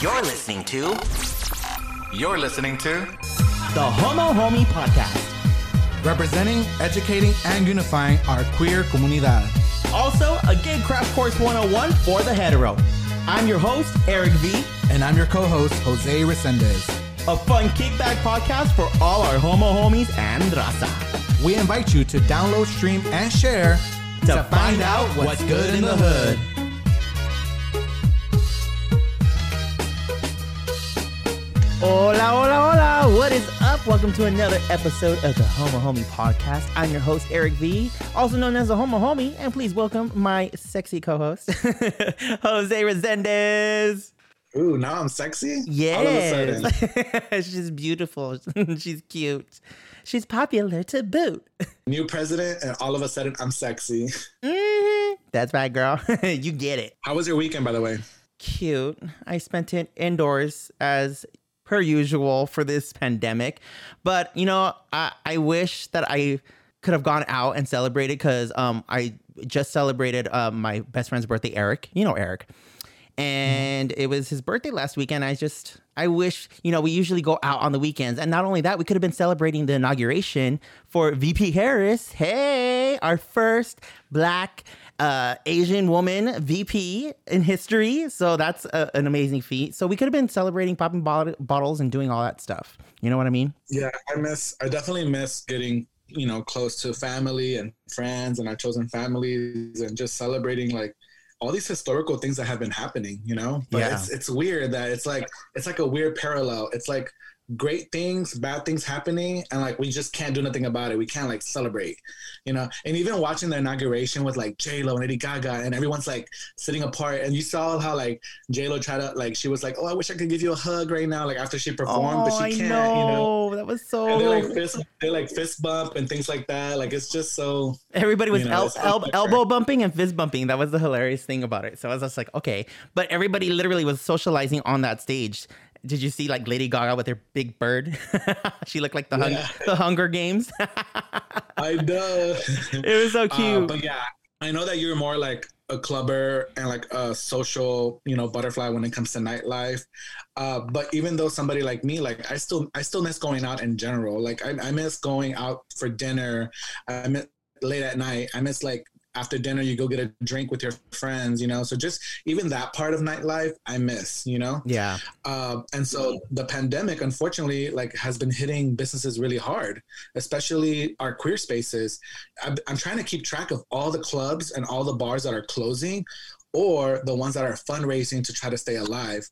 You're listening to. You're listening to the Homo Homie Podcast. representing, educating, and unifying our queer comunidad. Also, a gay craft course 101 for the hetero. I'm your host, Eric V, And I'm your co-host, Jose Resendez. a fun kickback podcast for all our homo homies and raza. We invite you to download, stream, and share To find out what's good in the hood. Hola, hola, hola. What is up? Welcome to another episode of the Homo Homie Podcast. I'm your host, Eric V, also known as the Homo Homie, and please welcome my sexy co-host, Jose Resendez. Ooh, now I'm sexy? Yeah. All of a Yes. sudden. She's beautiful. She's cute. She's popular to boot. New president, and all of a sudden I'm sexy. Mhm. That's right, girl. you get it. How was your weekend, by the way? Cute. I spent it indoors as per usual for this pandemic. But, you know, I, I wish that I could have gone out and celebrated because um, I just celebrated uh, my best friend's birthday, Eric. You know, Eric. and it was his birthday last weekend. I just, I wish, you know, we usually go out on the weekends. And not only that, we could have been celebrating the inauguration for VP Harris. Hey, our first black uh, Asian woman VP in history. So that's a, an amazing feat. So we could have been celebrating popping bot- bottles and doing all that stuff. You know what I mean? Yeah, I miss, I definitely miss getting, you know, close to family and friends and our chosen families and just celebrating like all these historical things that have been happening, you know? But Yeah. it's, it's weird that it's like, it's like a weird parallel. It's like, great things bad things happening and like we just can't do nothing about it we can't like celebrate you know and even watching the inauguration with like j-lo and lady gaga and everyone's like sitting apart and you saw how like j-lo tried to like she was like oh i wish i could give you a hug right now like after she performed but Oh, I she can't know. you know That was so. and they like fist they like fist bump and things like that like it's just so Everybody was You know, el- el- elbow bumping and fist bumping. That was the hilarious thing about it. So I was just like, okay. But everybody literally was socializing on that stage. Did you see like Lady Gaga with her big bird? she looked like the hung- the Hunger Games. i know it was so Uh, cute. but yeah, I know that you're more like a clubber and like a social, you know, butterfly when it comes to nightlife. Uh, but even though somebody like me, like I still, I still miss going out in general. Like I, I miss going out for dinner. I miss late at night. I miss like after dinner you go get a drink with your friends. You know, so just even that part of nightlife I miss. You know. yeah. Uh, and so the pandemic, unfortunately, like has been hitting businesses really hard, especially our queer spaces. I'm, I'm trying to keep track of all the clubs and all the bars that are closing, or the ones that are fundraising to try to stay alive.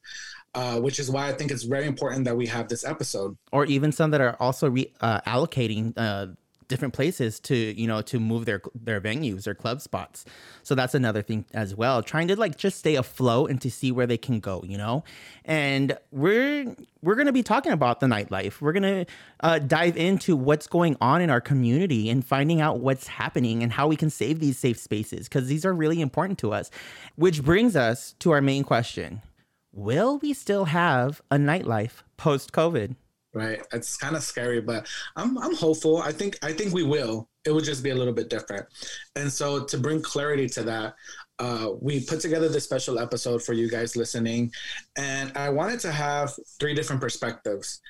Uh, which is why I think it's very important that we have this episode. Or even some that are also re- uh, allocating uh, different places to you know to move their their venues or club spots. So that's another thing as well. Trying to like just stay afloat and to see where they can go. You know, and we're we're gonna be talking about the nightlife. We're gonna uh, dive into what's going on in our community and finding out what's happening and how we can save these safe spaces because these are really important to us. Which brings us to our main question will we still have a nightlife post COVID? Right? It's kind of scary but i'm i'm hopeful. I think i think we will. It would just be a little bit different. And so to bring clarity to that uh, we put together this special episode for you guys listening and i wanted to have three different perspectives.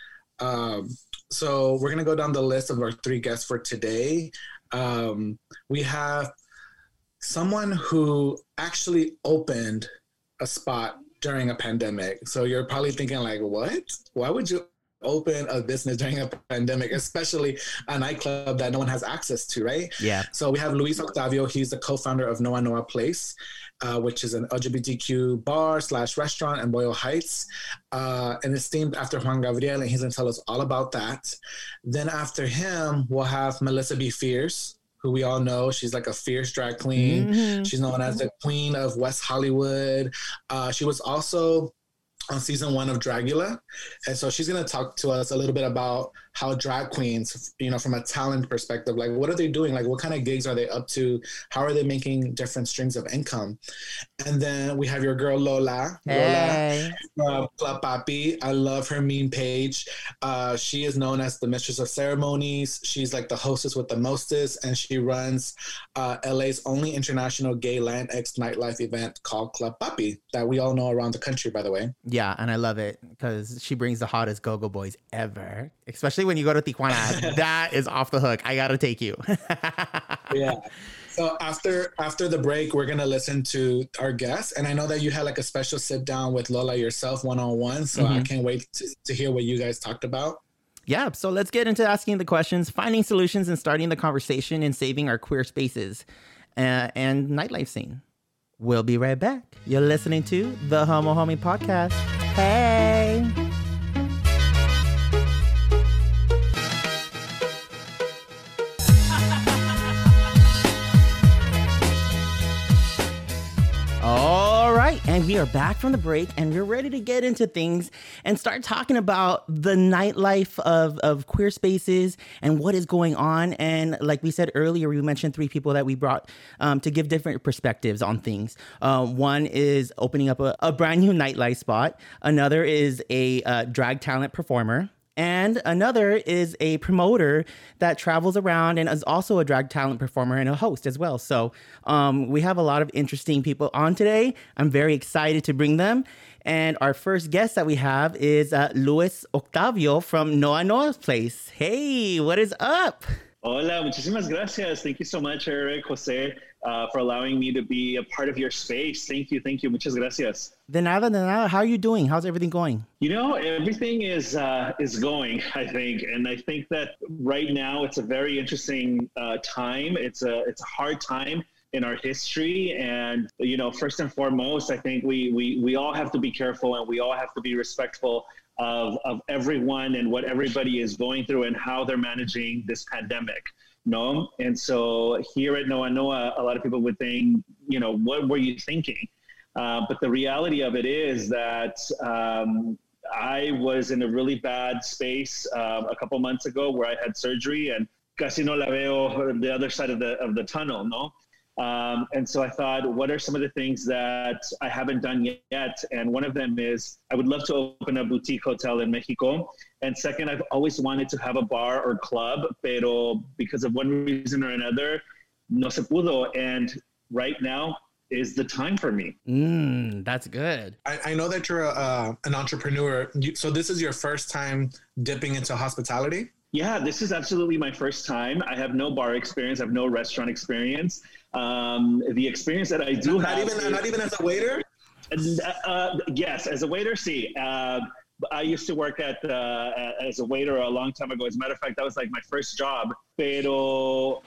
Um, so we're to go down the list of our three guests for today. Um, we have someone who actually opened a spot during a pandemic. So you're probably thinking like what? Why would you open a business during a pandemic, especially a nightclub that no one has access to, right? Yeah. So we have Luis Octavio. He's the co-founder of Noa Noa Place, uh, which is an LGBTQ bar slash restaurant in Boyle Heights, uh, and it's themed after Juan Gabriel, and he's going to tell us all about that. Then after him, we'll have Melissa BeFierce, who we all know. She's like a fierce drag queen. Mhm. She's known as the queen of West Hollywood. Uh, she was also on season one of Dragula. And so she's going to talk to us a little bit about how drag queens, you know, from a talent perspective, like what are they doing? Like what kind of gigs are they up to? How are they making different streams of income? And then we have your girl Lola. Hey. Lola from Club Papi. I love her meme page. Uh, she is known as the mistress of ceremonies. She's like the hostess with the mostest, and she runs uh, LA's only international gay land Latinx nightlife event called Club Papi that we all know around the country, by the way. Yeah, and I love it because she brings the hottest go-go boys ever. Especially when you go to Tijuana, that is off the hook. I gotta take you. yeah. So after after the break, we're gonna listen to our guests, and I know that you had like a special sit down with Lola yourself, one on one. So mm-hmm. I can't wait to, to hear what you guys talked about. Yeah, so let's get into asking the questions, finding solutions, and starting the conversation and saving our queer spaces uh, and nightlife scene. We'll be right back. You're listening to the Homo Homie Podcast. Hey! And we are back from the break and we're ready to get into things and start talking about the nightlife of, of queer spaces and what is going on. And like we said earlier, we mentioned three people that we brought um, to give different perspectives on things. Uh, one is opening up a, a, brand new nightlife spot, another is a uh, drag talent performer. And another is a promoter that travels around and is also a drag talent performer and a host as well. So um, we have a lot of interesting people on today. I'm very excited to bring them. And our first guest that we have is uh, Luis Octavio from Noa Noa's Place. Hey, what is up? Hola, muchísimas gracias. Thank you so much, Eric, Jose uh, for allowing me to be a part of your space. Thank you, thank you. Muchas gracias. De nada, de nada. How are you doing? How's everything going? You know, everything is uh, is going. I think, and I think that right now it's a very interesting uh, time. It's a it's a hard time in our history, and you know, first and foremost, I think we we we all have to be careful and we all have to be respectful of of everyone and what everybody is going through and how they're managing this pandemic no. And so here at Noa Noa, a lot of people would think, you know, what were you thinking? Uh, but the reality of it is that um, I was in a really bad space uh, a couple months ago where I had surgery and casi no la veo the other side of the of the tunnel, no. Um, and so I thought, what are some of the things that I haven't done yet? And one of them is I would love to open a boutique hotel in Mexico. And second, I've always wanted to have a bar or club, pero because of one reason or another, no se pudo. And right now is the time for me. Mm, that's good. I, I know that you're a, uh, an entrepreneur. You, so this is your first time dipping into hospitality? Yeah, this is absolutely my first time. I have no bar experience. I have no restaurant experience. Um, the experience that I do not, have, not even is, not even as a waiter. Uh, uh, yes, as a waiter. See, uh, I used to work at uh, as a waiter a long time ago. As a matter of fact, that was like my first job. Pero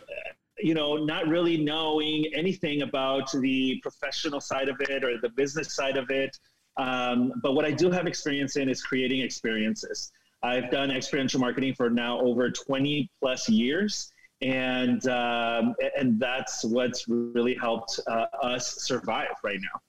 you know, not really knowing anything about the professional side of it or the business side of it. Um, but what I do have experience in is creating experiences. I've done experiential marketing for now over 20 plus years. And, um, and that's what's really helped uh, us survive right now.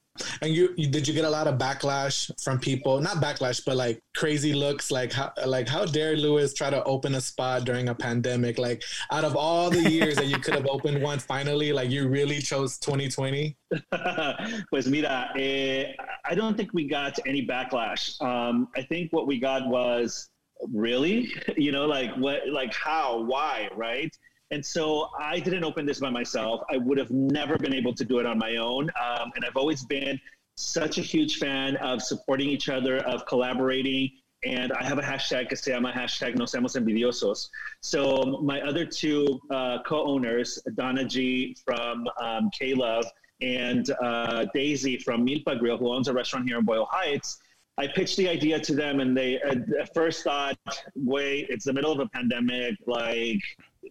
And you, you, did you get a lot of backlash from people? Not backlash, but like crazy looks. Like how like how dare Luis try to open a spot during a pandemic? Like out of all the years that you could have opened one, finally, like you really chose 2020. pues mira, eh, I don't think we got any backlash. Um, I think what we got was really, you know, like what, like how, why, right? And so I didn't open this by myself. I would have never been able to do it on my own. Um, and I've always been such a huge fan of supporting each other, of collaborating. And I have a hashtag que se llama hashtag no seamos envidiosos. So my other two uh, co-owners, Donna G from um, K-Love and uh, Daisy from Milpa Grill, who owns a restaurant here in Boyle Heights, I pitched the idea to them, and they at first thought, "Wait, it's the middle of a pandemic. Like,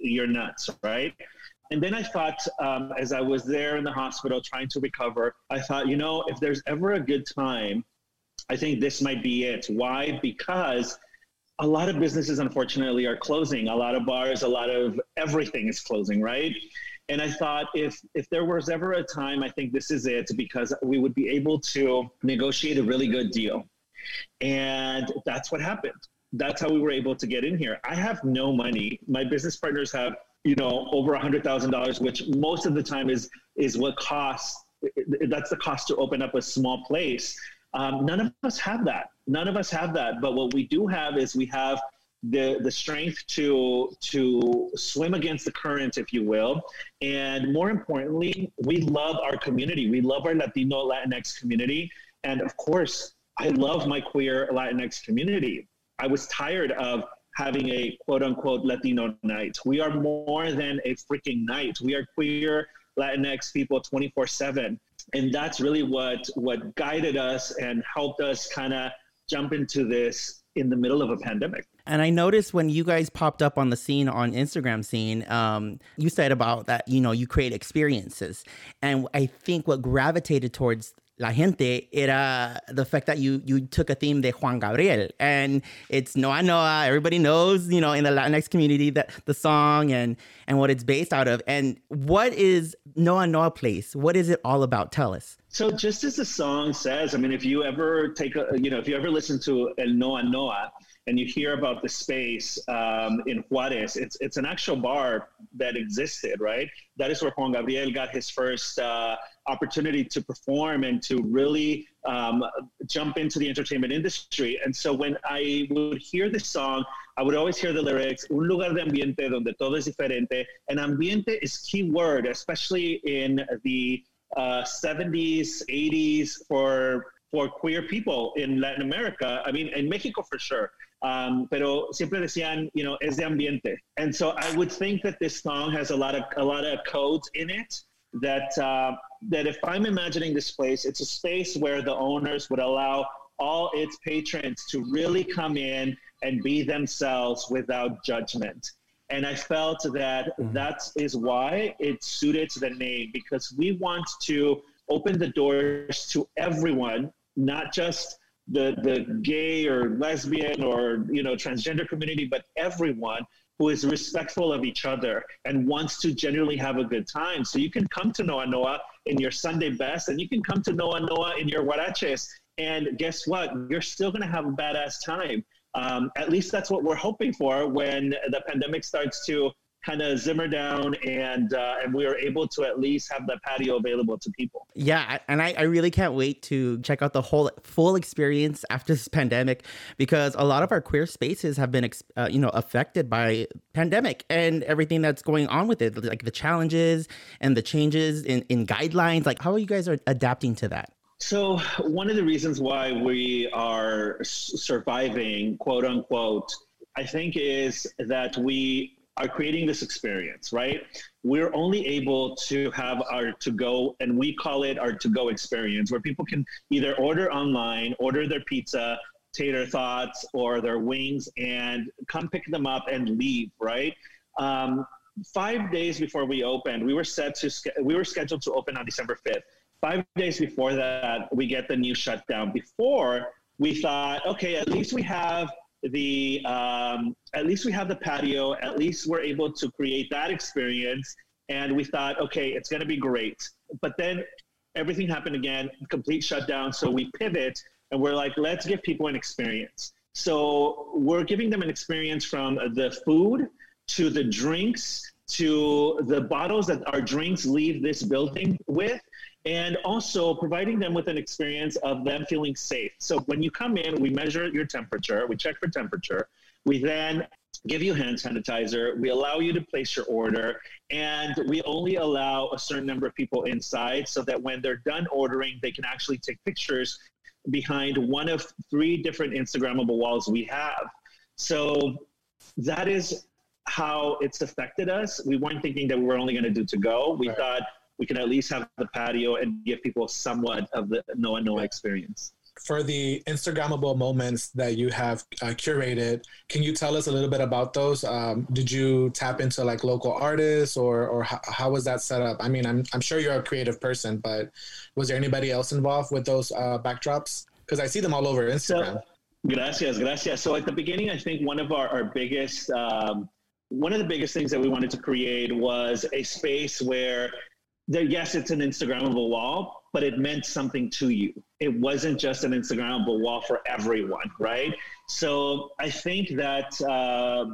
you're nuts, right?" And then I thought, um, as I was there in the hospital trying to recover, I thought, you know, if there's ever a good time, I think this might be it. Why? Because a lot of businesses, unfortunately, are closing. A lot of bars, a lot of everything is closing, right? And I thought if if there was ever a time, I think this is it because we would be able to negotiate a really good deal. And that's what happened. That's how we were able to get in here. I have no money. My business partners have, you know, over a hundred thousand dollars, which most of the time is is what costs. That's the cost to open up a small place. Um, none of us have that. None of us have that. But what we do have is we have the the strength to to swim against the current, if you will, and more importantly, we love our community. We love our Latino Latinx community, and of course, I love my queer Latinx community. I was tired of having a quote unquote Latino night. We are more than a freaking night. We are queer Latinx people 24 7. And that's really what what guided us and helped us kind of jump into this in the middle of a pandemic. And I noticed when you guys popped up on the scene on Instagram scene, um, you said about that, you know, you create experiences. And I think what gravitated towards La Gente era the fact that you you took a theme de Juan Gabriel and it's Noa Noa. Everybody knows, you know, in the Latinx community that the song and and what it's based out of. And what is Noa Noa Place? What is it all about? Tell us. So just as the song says, I mean, if you ever take a, you know, if you ever listen to El Noa Noa, and you hear about the space um, in Juarez, it's it's an actual bar that existed, right? That is where Juan Gabriel got his first uh, opportunity to perform and to really um, jump into the entertainment industry. And so when I would hear this song, I would always hear the lyrics, un lugar de ambiente donde todo es diferente. And ambiente is key word, especially in the uh, 70s, 80s for for queer people in Latin America. I mean, in Mexico for sure. Um, pero siempre decían, you know, es de ambiente. And so I would think that this song has a lot of a lot of codes in it that uh, that if I'm imagining this place, it's a space where the owners would allow all its patrons to really come in and be themselves without judgment. And I felt that mm-hmm. that is why it suited to the name because we want to open the doors to everyone, not just the the gay or lesbian or you know transgender community, but everyone who is respectful of each other and wants to genuinely have a good time. So you can come to Noa Noa in your Sunday best, and you can come to Noa Noa in your huaraches, and guess what? You're still going to have a badass time. Um, at least that's what we're hoping for when the pandemic starts to kind of simmer down and uh, and we were able to at least have the patio available to people. Yeah and I, I really can't wait to check out the whole full experience after this pandemic because a lot of our queer spaces have been uh, you know affected by pandemic and everything that's going on with it like the challenges and the changes in, in guidelines. Like how are you guys are adapting to that? So one of the reasons why we are surviving quote unquote i think is that we are creating this experience, right? We're only able to have our to go, and we call it our to go experience, where people can either order online, order their pizza, tater tots, or their wings, and come pick them up and leave, right? Um, five days before we opened, we were set to we were scheduled to open on December fifth. Five days before that, we get the new shutdown. Before we thought, okay, at least we have the um, at least we have the patio at least we're able to create that experience. And we thought okay it's going to be great. But then everything happened again complete shutdown. So we pivot and we're like let's give people an experience. So we're giving them an experience from the food to the drinks to the bottles that our drinks leave this building with and also providing them with an experience of them feeling safe. So when you come in, we measure your temperature, we check for temperature, we then give you hand sanitizer, we allow you to place your order, and we only allow a certain number of people inside so that when they're done ordering, they can actually take pictures behind one of three different Instagrammable walls we have. So that is how it's affected us. We weren't thinking that we were only going to do to go. We right. thought we can at least have the patio and give people somewhat of the Noa Noa experience. For the Instagrammable moments that you have uh, curated, can you tell us a little bit about those? Um, did you tap into like local artists, or or how, how, was that set up? I mean, I'm I'm sure you're a creative person, but was there anybody else involved with those uh, backdrops? Because I see them all over Instagram. So, gracias, gracias. So at the beginning, I think one of our our biggest um, one of the biggest things that we wanted to create was a space where yes, it's an Instagrammable wall, but it meant something to you. It wasn't just an Instagrammable wall for everyone, right? So I think that, uh,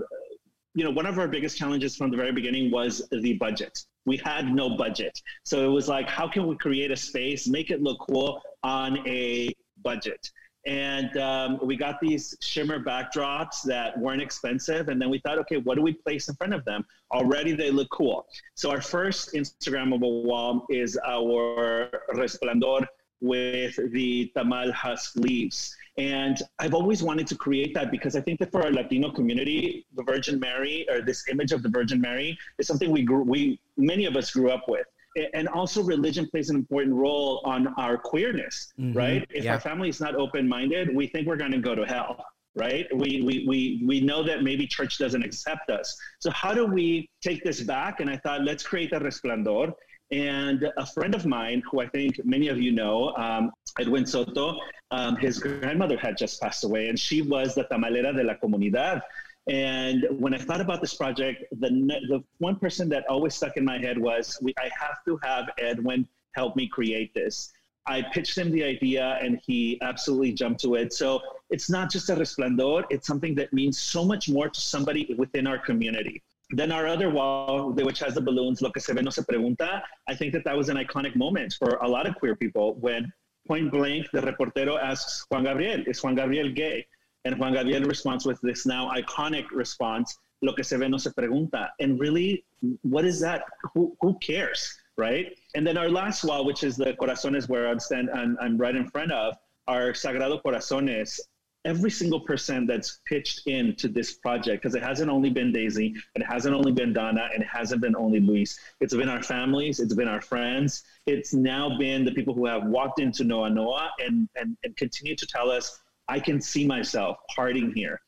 you know, one of our biggest challenges from the very beginning was the budget. We had no budget. So it was like, how can we create a space, make it look cool on a budget? And um, we got these shimmer backdrops that weren't expensive and then we thought okay what do we place in front of them already they look cool so our first instagrammable wall is our resplandor with the tamal husk leaves. And I've always wanted to create that because I think that for our Latino community, the Virgin Mary or this image of the Virgin Mary is something we grew, we many of us grew up with. And also, religion plays an important role on our queerness, mm-hmm. right? If yeah. our family is not open minded, we think we're going to go to hell right? We, we, we, we know that maybe church doesn't accept us. So, how do we take this back? And I thought, let's create a Resplandor. And a friend of mine, who I think many of you know, um, Edwin Soto, um, his grandmother had just passed away, and she was the tamalera de la comunidad. And when I thought about this project, the, the one person that always stuck in my head was, we, I have to have Edwin help me create this. I pitched him the idea and he absolutely jumped to it. So it's not just a resplandor, it's something that means so much more to somebody within our community. Then our other wall, which has the balloons, Lo que se ve no se pregunta, I think that that was an iconic moment for a lot of queer people when point blank the reportero asks Juan Gabriel, is Juan Gabriel gay? And Juan Gabriel responds with this now iconic response, Lo que se ve no se pregunta. And really, what is that? Who, who cares? right? And then our last wall, which is the corazones, where I'm stand, I'm, I'm right in front of, our Sagrado Corazones. Every single person that's pitched into this project, because it hasn't only been Daisy, it hasn't only been Donna, and it hasn't been only Luis. It's been our families, it's been our friends, it's now been the people who have walked into Noa Noa and, and, and continue to tell us, I can see myself parting here.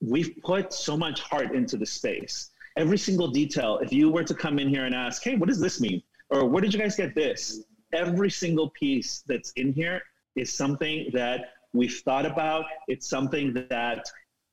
We've put so much heart into the space. Every single detail, if you were to come in here and ask, hey, what does this mean? or where did you guys get this? Every single piece that's in here is something that we've thought about. It's something that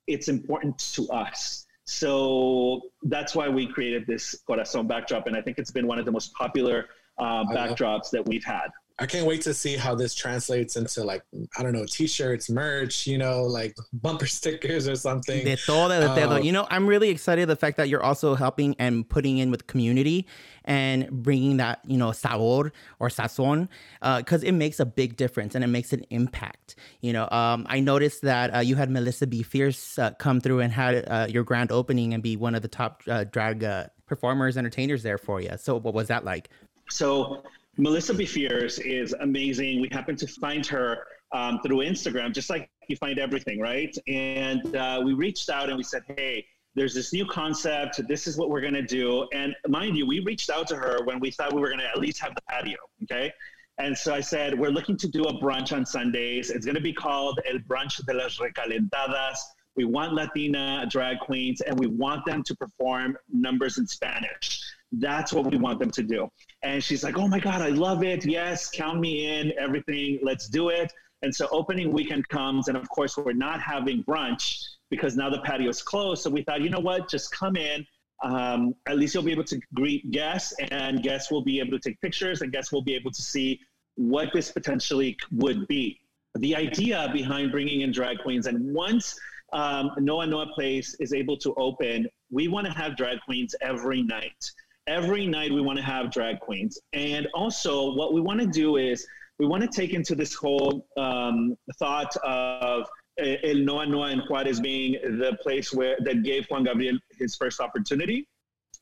it's important to us. So that's why we created this Corazon backdrop. And I think it's been one of the most popular uh, backdrops that we've had. I can't wait to see how this translates into like I don't know t-shirts, merch, you know, like bumper stickers or something. De todo, de todo. Uh, you know, I'm really excited the fact that you're also helping and putting in with community and bringing that you know sabor or sazon because uh, it makes a big difference and it makes an impact. You know, um, I noticed that uh, you had Melissa BeFierce uh, come through and had uh, your grand opening and be one of the top uh, drag performers, entertainers there for you. So, what was that like? So Melissa BeFierce is amazing. We happened to find her um, through Instagram, just like you find everything, right? And uh, we reached out and we said, hey, there's this new concept. This is what we're going to do. And mind you, we reached out to her when we thought we were going to at least have the patio, okay? And so I said, we're looking to do a brunch on Sundays. It's going to be called El Brunch de las Recalentadas. We want Latina drag queens and we want them to perform numbers in Spanish. That's what we want them to do. And she's like, oh my God, I love it. Yes, count me in, everything, let's do it. And so opening weekend comes, and of course, we're not having brunch because now the patio is closed. So we thought, you know what, just come in. Um, at least you'll be able to greet guests, and guests will be able to take pictures, and guests will be able to see what this potentially would be. The idea behind bringing in drag queens, and once um, Noa Noa Place is able to open, we want to have drag queens every night every night we want to have drag queens. And also, what we want to do is we want to take into this whole um, thought of El Noa Noa in Juarez being the place where that gave Juan Gabriel his first opportunity.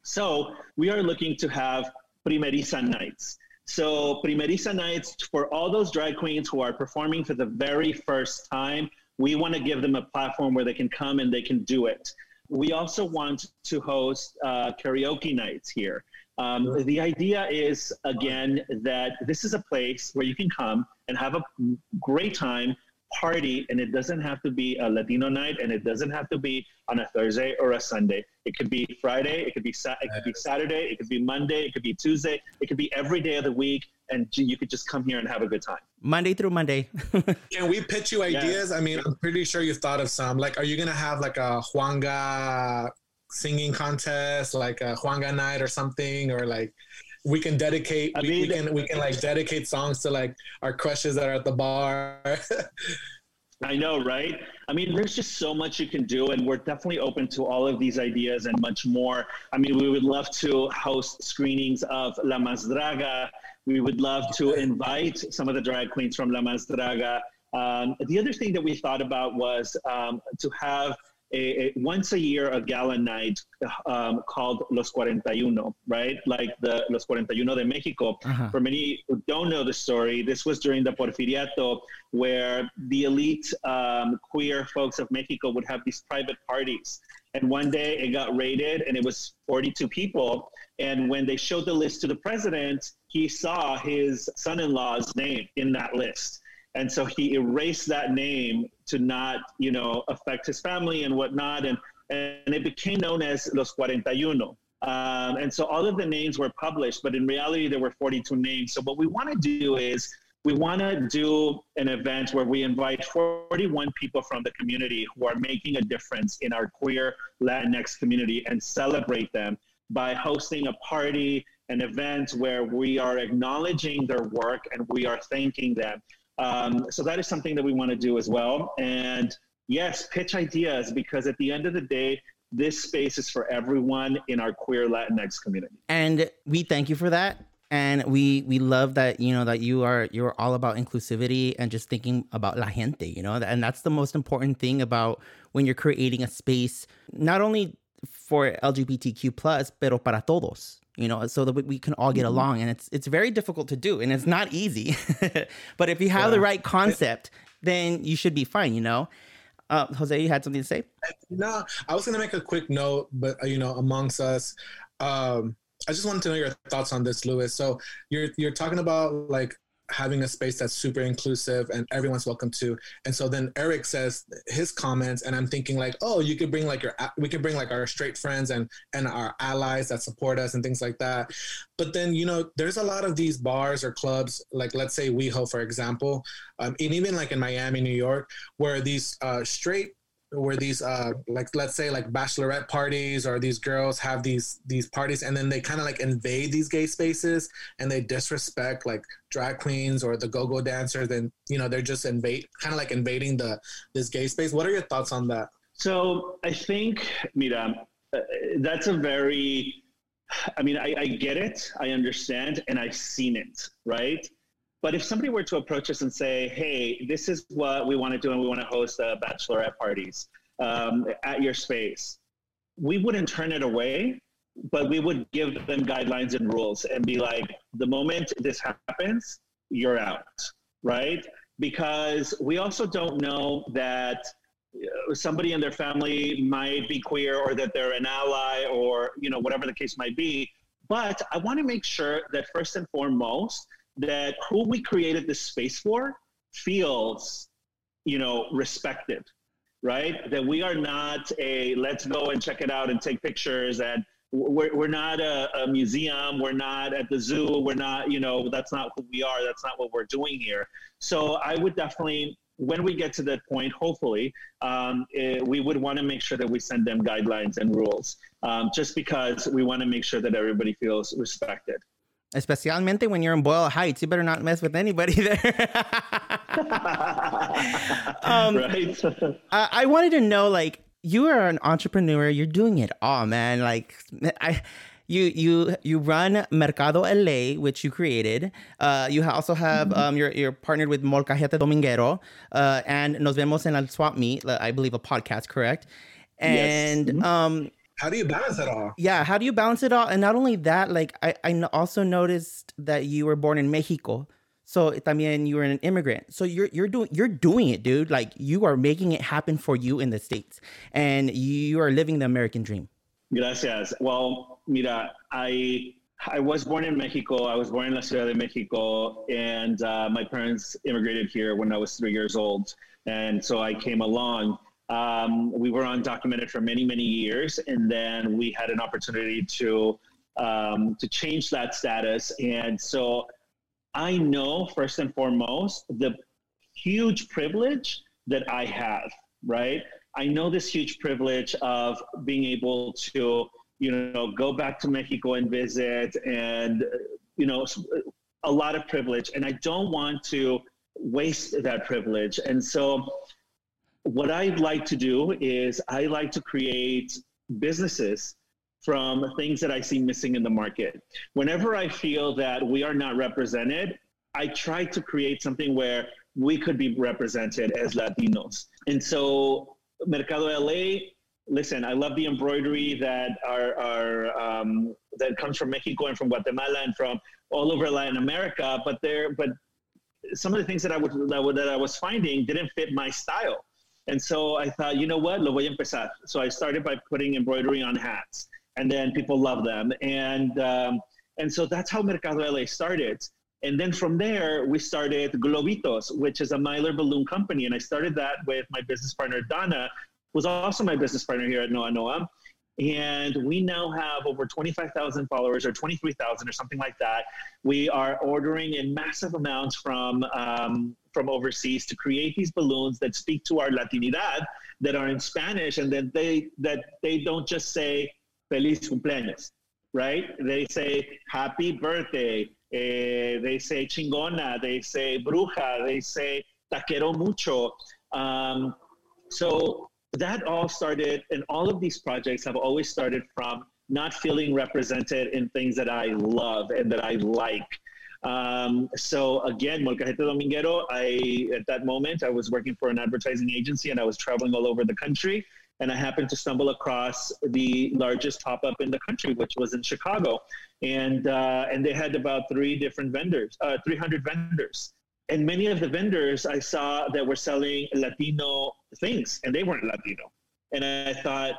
So we are looking to have Primeriza nights. So Primeriza nights for all those drag queens who are performing for the very first time, we want to give them a platform where they can come and they can do it. We also want to host uh, karaoke nights here. Um, the idea is, again, that this is a place where you can come and have a great time, party, and it doesn't have to be a Latino night, and it doesn't have to be on a Thursday or a Sunday. It could be Friday, it could be sa- it could be Saturday, it could be Monday, it could be Tuesday, it could be every day of the week, and you could just come here and have a good time. Monday through Monday. Can we pitch you ideas? I mean, I'm pretty sure you've thought of some. Like, are you gonna have like a Juanga singing contest, like a Juanga night or something, or like? we can dedicate I mean, we, we, can we can like dedicate songs to like our crushes that are at the bar I know, right? I mean, there's just so much you can do, and we're definitely open to all of these ideas and much more. I mean, we would love to host screenings of La Más Draga. We would love to invite some of the drag queens from La Más Draga. Um, the other thing that we thought about was um, to have a, a, once a year a gala night um, called Los 41, right? Like the Los 41 de Mexico. Uh-huh. For many who don't know the story, this was during the Porfiriato, where the elite um, queer folks of Mexico would have these private parties. And one day it got raided and it was 42 people. And when they showed the list to the president, he saw his son in law's name in that list. And so he erased that name to not, you know, affect his family and whatnot. And, and it became known as Los 41. Um, and so all of the names were published, but in reality, there were 42 names. So what we want to do is we want to do an event where we invite 41 people from the community who are making a difference in our queer Latinx community and celebrate them by hosting a party, an event where we are acknowledging their work and we are thanking them. Um, so that is something that we want to do as well. And yes, pitch ideas because at the end of the day, this space is for everyone in our queer Latinx community. And we thank you for that. And we we love that you know that you are you're all about inclusivity and just thinking about la gente, you know, and that's the most important thing about when you're creating a space not only for LGBTQ plus, pero para todos, you know, so that we can all get mm-hmm. along. And it's it's very difficult to do, and it's not easy. but if you have yeah. the right concept, then you should be fine. You know. Uh, Jose, you had something to say? No, I was going to make a quick note, but uh, you know, amongst us, um, I just wanted to know your thoughts on this, Louis. So you're you're talking about like having a space that's super inclusive and everyone's welcome to. And so then Eric says his comments, and I'm thinking like, oh, you could bring like your we could bring like our straight friends and and our allies that support us and things like that. But then you know, there's a lot of these bars or clubs, like let's say WeHo, for example, um, and even like in Miami, New York, where these uh, straight where these uh like let's say like bachelorette parties or these girls have these these parties and then they kind of like invade these gay spaces and they disrespect like drag queens or the go-go dancers and you know they're just invade kind of like invading the this gay space. What are your thoughts on that? So i think mira uh, that's a very i mean I, I get it i understand and i've seen it right but if somebody were to approach us and say, hey, this is what we want to do and we want to host uh, bachelorette parties um, at your space, we wouldn't turn it away, but we would give them guidelines and rules and be like, the moment this happens, you're out, right? Because we also don't know that uh, somebody in their family might be queer or that they're an ally or you know whatever the case might be but i want to make sure that first and foremost that who we created this space for feels, you know, respected, right? That we are not a let's go and check it out and take pictures and we're, we're not a, a, museum we're not at the zoo we're not you know that's not who we are that's not what we're doing here so i would definitely when we get to that point hopefully um, it, eh, we would want to make sure that we send them guidelines and rules um, just because we want to make sure that everybody feels respected Especialmente when you're in Boyle Heights, you better not mess with anybody there. um, right. I, I wanted to know, like, you are an entrepreneur. You're doing it all, man. Like, I you you you run Mercado LA, which you created. Uh, you also have mm-hmm. um, you're you're partnered with Molcajete Dominguero, uh, and Nos vemos en el swap meet. I believe a podcast, correct? And yes. mm-hmm. um, how do you balance it all? Yeah, how do you balance it all? And not only that, like I, I also noticed that you were born in Mexico. So también you were an immigrant. So you're you're doing you're doing it, dude. Like you are making it happen for you in the states, and you are living the American dream. Gracias. Well, mira, I I was born in Mexico. I was born in La Ciudad de Mexico, and uh, my parents immigrated here when I was three years old, and so I came along. Um, we were undocumented for many, many years, and then we had an opportunity to um, to change that status. And so, I know first and foremost the huge privilege that I have. Right, I know this huge privilege of being able to, you know, go back to Mexico and visit, and you know, a lot of privilege, and I don't want to waste that privilege. And so what I like to do is I like to create businesses from things that I see missing in the market. Whenever I feel that we are not represented, I try to create something where we could be represented as Latinos. And so Mercado LA listen, I love the embroidery that are, um, that comes from Mexico and from Guatemala and from all over Latin America. But there, but some of the things that I would that, that I was finding didn't fit my style. And so I thought, you know what, lo voy a empezar. So I started by putting embroidery on hats, and then people love them, and um, and so that's how Mercado LA started. And then from there, we started Globitos, which is a Mylar balloon company, and I started that with my business partner Donna, was also my business partner here at Noa Noa. And we now have over 25,000 followers or 23,000 or something like that. We are ordering in massive amounts from, um, from overseas to create these balloons that speak to our Latinidad that are in Spanish and that they, that they don't just say feliz cumpleaños, right? They say happy birthday. Eh, they say chingona. They say bruja. They say taquero mucho. Um, so that all started, and all of these projects have always started from not feeling represented in things that I love and that I like. Um, so again, Molcajete Dominguero, I at that moment I was working for an advertising agency and I was traveling all over the country. And I happened to stumble across the largest pop up in the country, which was in Chicago, and uh, and they had about three different vendors, uh, 300 vendors, and many of the vendors I saw that were selling Latino things, and they weren't Latino. And I thought,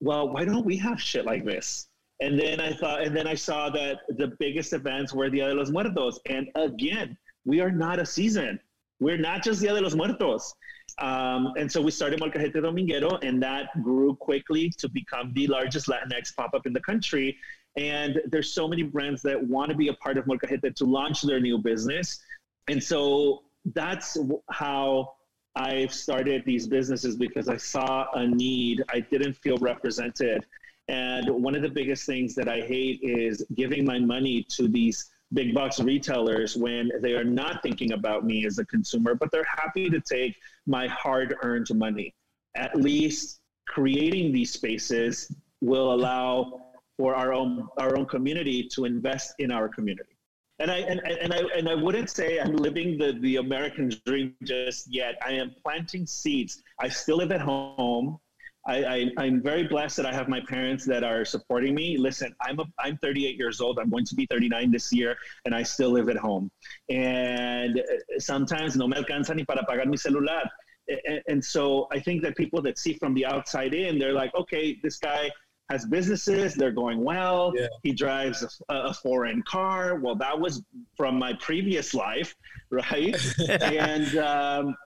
well, why don't we have shit like this? And then I thought, and then I saw that the biggest events were Dia de los Muertos. And again, we are not a season. We're not just Dia de los Muertos. Um, and so we started Molcajete Dominguero, and that grew quickly to become the largest Latinx pop up in the country. And there's so many brands that want to be a part of Molcajete to launch their new business. And so that's how I've started these businesses because I saw a need. I didn't feel represented. And one of the biggest things that I hate is giving my money to these big box retailers when they are not thinking about me as a consumer, but they're happy to take my hard earned money. At least creating these spaces will allow for our own our own community to invest in our community and I and, and I and I wouldn't say I'm living the the American dream just yet. I am planting seeds. I still live at home. I, I, am very blessed that I have my parents that are supporting me. Listen, I'm a, I'm 38 years old. I'm going to be 39 this year, and I still live at home. And sometimes no me alcanza ni para pagar mi celular. And, and so I think that people that see from the outside in, they're like, okay, this guy has businesses, they're going well. Yeah. He drives a, a, foreign car. Well, that was from my previous life, right? and um,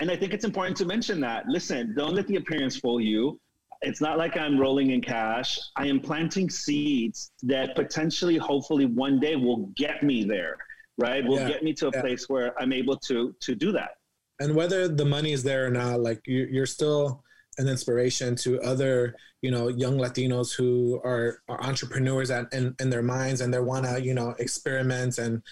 and I think it's important to mention that. Listen, don't let the appearance fool you. It's not like I'm rolling in cash. I am planting seeds that potentially, hopefully, one day will get me there. Right? Will yeah. get me to a yeah. place where I'm able to to do that. And whether the money is there or not, like you, you're still an inspiration to other you know young latinos who are, are entrepreneurs at, in, in their minds and they want to you know experiment and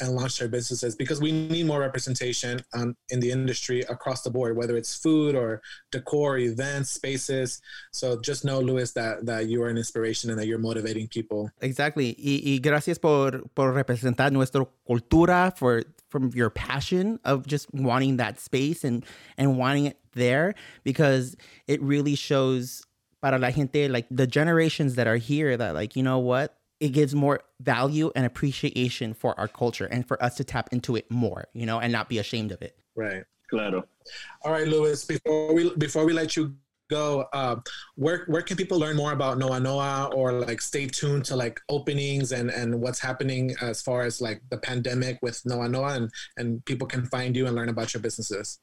and launch their businesses because we need more representation um, in the industry across the board, whether it's food or decor, events, spaces. So just know, Luis, that, that you are an inspiration and that you're motivating people. Exactly. Y, y gracias por, por representar nuestra cultura, for from your passion of just wanting that space and, and wanting it there because it really shows para la gente, like the generations that are here that like, you know what? It gives more value and appreciation for our culture and for us to tap into it more, you know, and not be ashamed of it. Right. Claro. All right, Luis. Before we before we let you go, uh, where where can people learn more about Noa Noa or like stay tuned to like openings and and what's happening as far as like the pandemic with Noa Noa and and people can find you and learn about your businesses.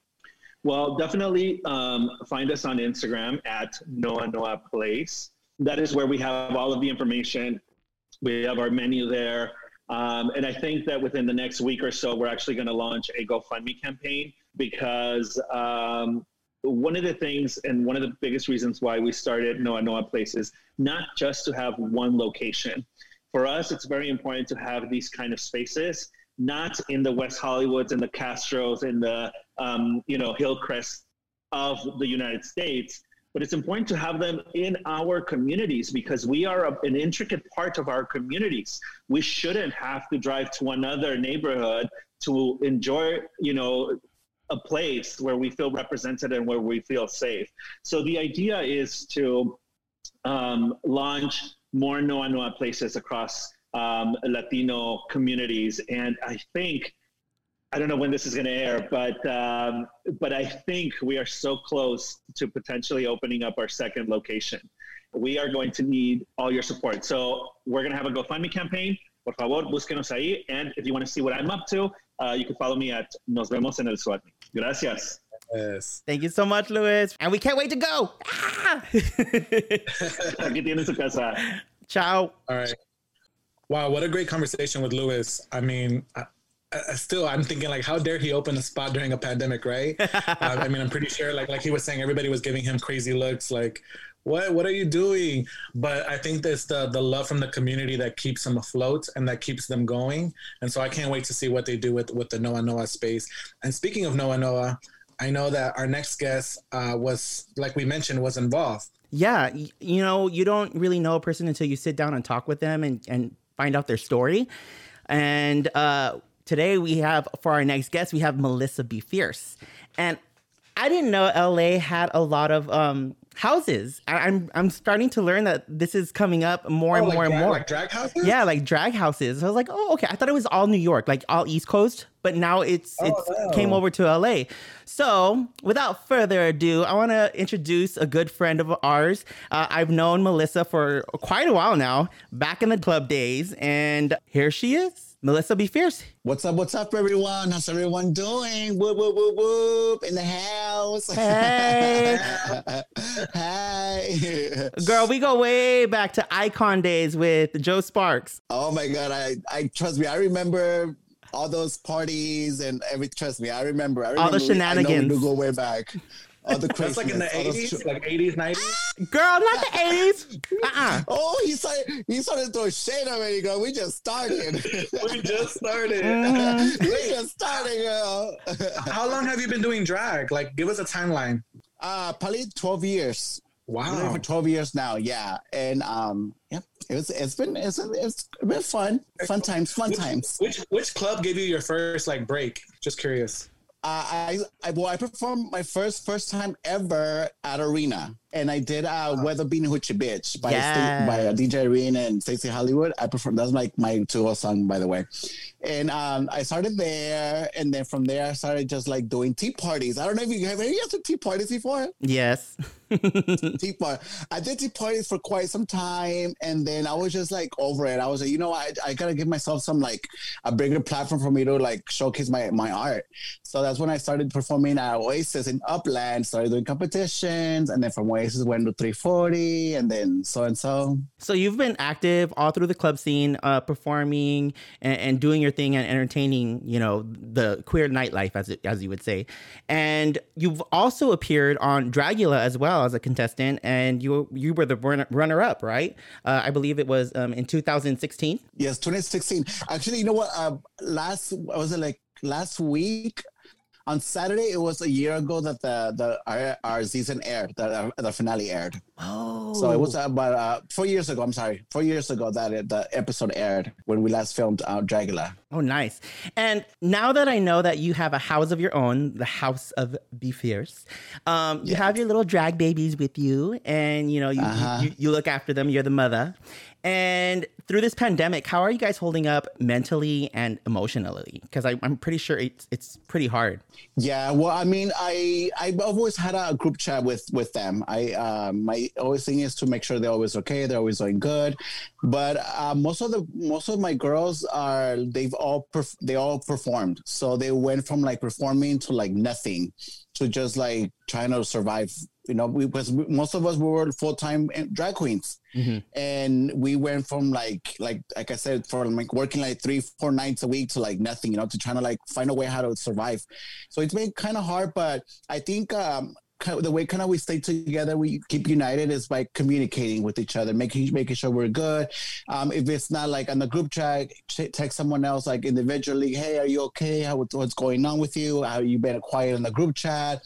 Well, definitely um, find us on Instagram at Noa Noa Place. That is where we have all of the information we have our menu there. Um, and I think that within the next week or so, we're actually going to launch a GoFundMe campaign because um, one of the things and one of the biggest reasons why we started Noa Noa Places, not just to have one location. For us, it's very important to have these kind of spaces, not in the West Hollywoods and the Castros and the um, you know Hillcrest of the United States, but it's important to have them in our communities because we are a, an intricate part of our communities. We shouldn't have to drive to another neighborhood to enjoy, you know, a place where we feel represented and where we feel safe. So the idea is to um, launch more Noa Noa places across um, Latino communities. And I think, I don't know when this is going to air, but um, but I think we are so close to potentially opening up our second location. We are going to need all your support. So we're going to have a GoFundMe campaign. Por favor, búsquenos ahí. And if you want to see what I'm up to, uh, you can follow me at Nos Vemos en el Swap. Gracias. Yes. Thank you so much, Luis. And we can't wait to go. Ah! Aquí tiene su casa. Ciao. All right. Wow, what a great conversation with Luis. I mean, I, I still I'm thinking like, how dare he open a spot during a pandemic, right? uh, I mean, I'm pretty sure like like he was saying, everybody was giving him crazy looks, like, what what are you doing? But I think that's the the love from the community that keeps them afloat and that keeps them going. And so I can't wait to see what they do with with the Noa Noa space. And speaking of Noa Noa, I know that our next guest uh, was, like we mentioned, was involved. Yeah, you know, you don't really know a person until you sit down and talk with them and, and find out their story. And uh, today we have, for our next guest, we have Melissa BeFierce. And I didn't know LA had a lot of um, houses. I, I'm I'm starting to learn that this is coming up more and Oh, like more and more. like drag houses. Yeah, like drag houses. I was like, oh, okay. I thought it was all New York, like all East Coast, but now it's Oh, it's came over to LA. So, without further ado, I want to introduce a good friend of ours. Uh, I've known Melissa for quite a while now, back in the club days, and here she is, Melissa BeFierce. What's up? What's up, everyone? How's everyone doing? Whoop, whoop, whoop, whoop in the house. Hey. Hi. Girl, we go way back to Icon days with Joe Sparks. Oh my God. I, I trust me. I remember all those parties and every, trust me. I remember. I remember All the we- I know we shenanigans. go way back. All the That's like in the craziness, all 80s, like 80s, 90s. Girl, not the 80s. Uh-uh. Oh, he started. He started throwing shade already. Girl, we just started. we just started. Mm-hmm. we just started, girl. How long have you been doing drag? Like, give us a timeline. uh, probably twelve years. Been doing it Wow. for 12 years now yeah and um yeah it was it's been it's, it's been fun fun times fun times Which which club gave you your first like break? Just curious. I i well i performed my first first time ever at arena and i did uh weather being hoochie bitch by Sta- by uh, dj arena and stacey hollywood i performed that's like my two song by the way and um i started there and then from there i started just like doing tea parties i don't know if you have any other tea parties before Yes. tea party. I did tea parties for quite some time, and then I was just like over it. I was like, you know, I I gotta give myself some like a bigger platform for me to like showcase my my art. So that's when I started performing at Oasis in Upland. Started doing competitions, and then from Oasis went to 340, and then so and so. So you've been active all through the club scene, uh, performing and, and doing your thing and entertaining, you know, the queer nightlife, as it, as you would say. And you've also appeared on Dragula as well as a contestant, and you you were the runner up, right? Uh, I believe it was um, in 2016. Yes, 2016. Actually, you know what? Uh, last was it like last week? On Saturday, it was a year ago that the the our, our season aired, the, the finale aired. Oh, So it was about uh, four years ago. I'm sorry, four years ago that it, the episode aired when we last filmed uh, Dragula. Oh, nice. And now that I know that you have a house of your own, the House of Be Fierce, um, you have your little drag babies with you, and you know you, Uh-huh. you you look after them. You're the mother. And through this pandemic, how are you guys holding up mentally and emotionally? Because I'm pretty sure it's it's pretty hard. Yeah, well, I mean, I I've always had a group chat with with them. I uh, my always thing is to make sure they're always okay, they're always doing good. But uh, most of the most of my girls are they've all perf- they all performed, so they went from like performing to like nothing to just like trying to survive. You know, we, because we- most of us were full time drag queens, and we went from like like like I said, from like working like three four nights a week to like nothing. You know, to trying to like find a way how to survive. So it's been kind of hard, but I think um, the way of we stay together, we keep united is by communicating with each other, making making sure we're good. Um, if it's not like on the group chat, ch- text someone else like individually. Hey, are you okay? How what's going on with you? How you been quiet in the group chat?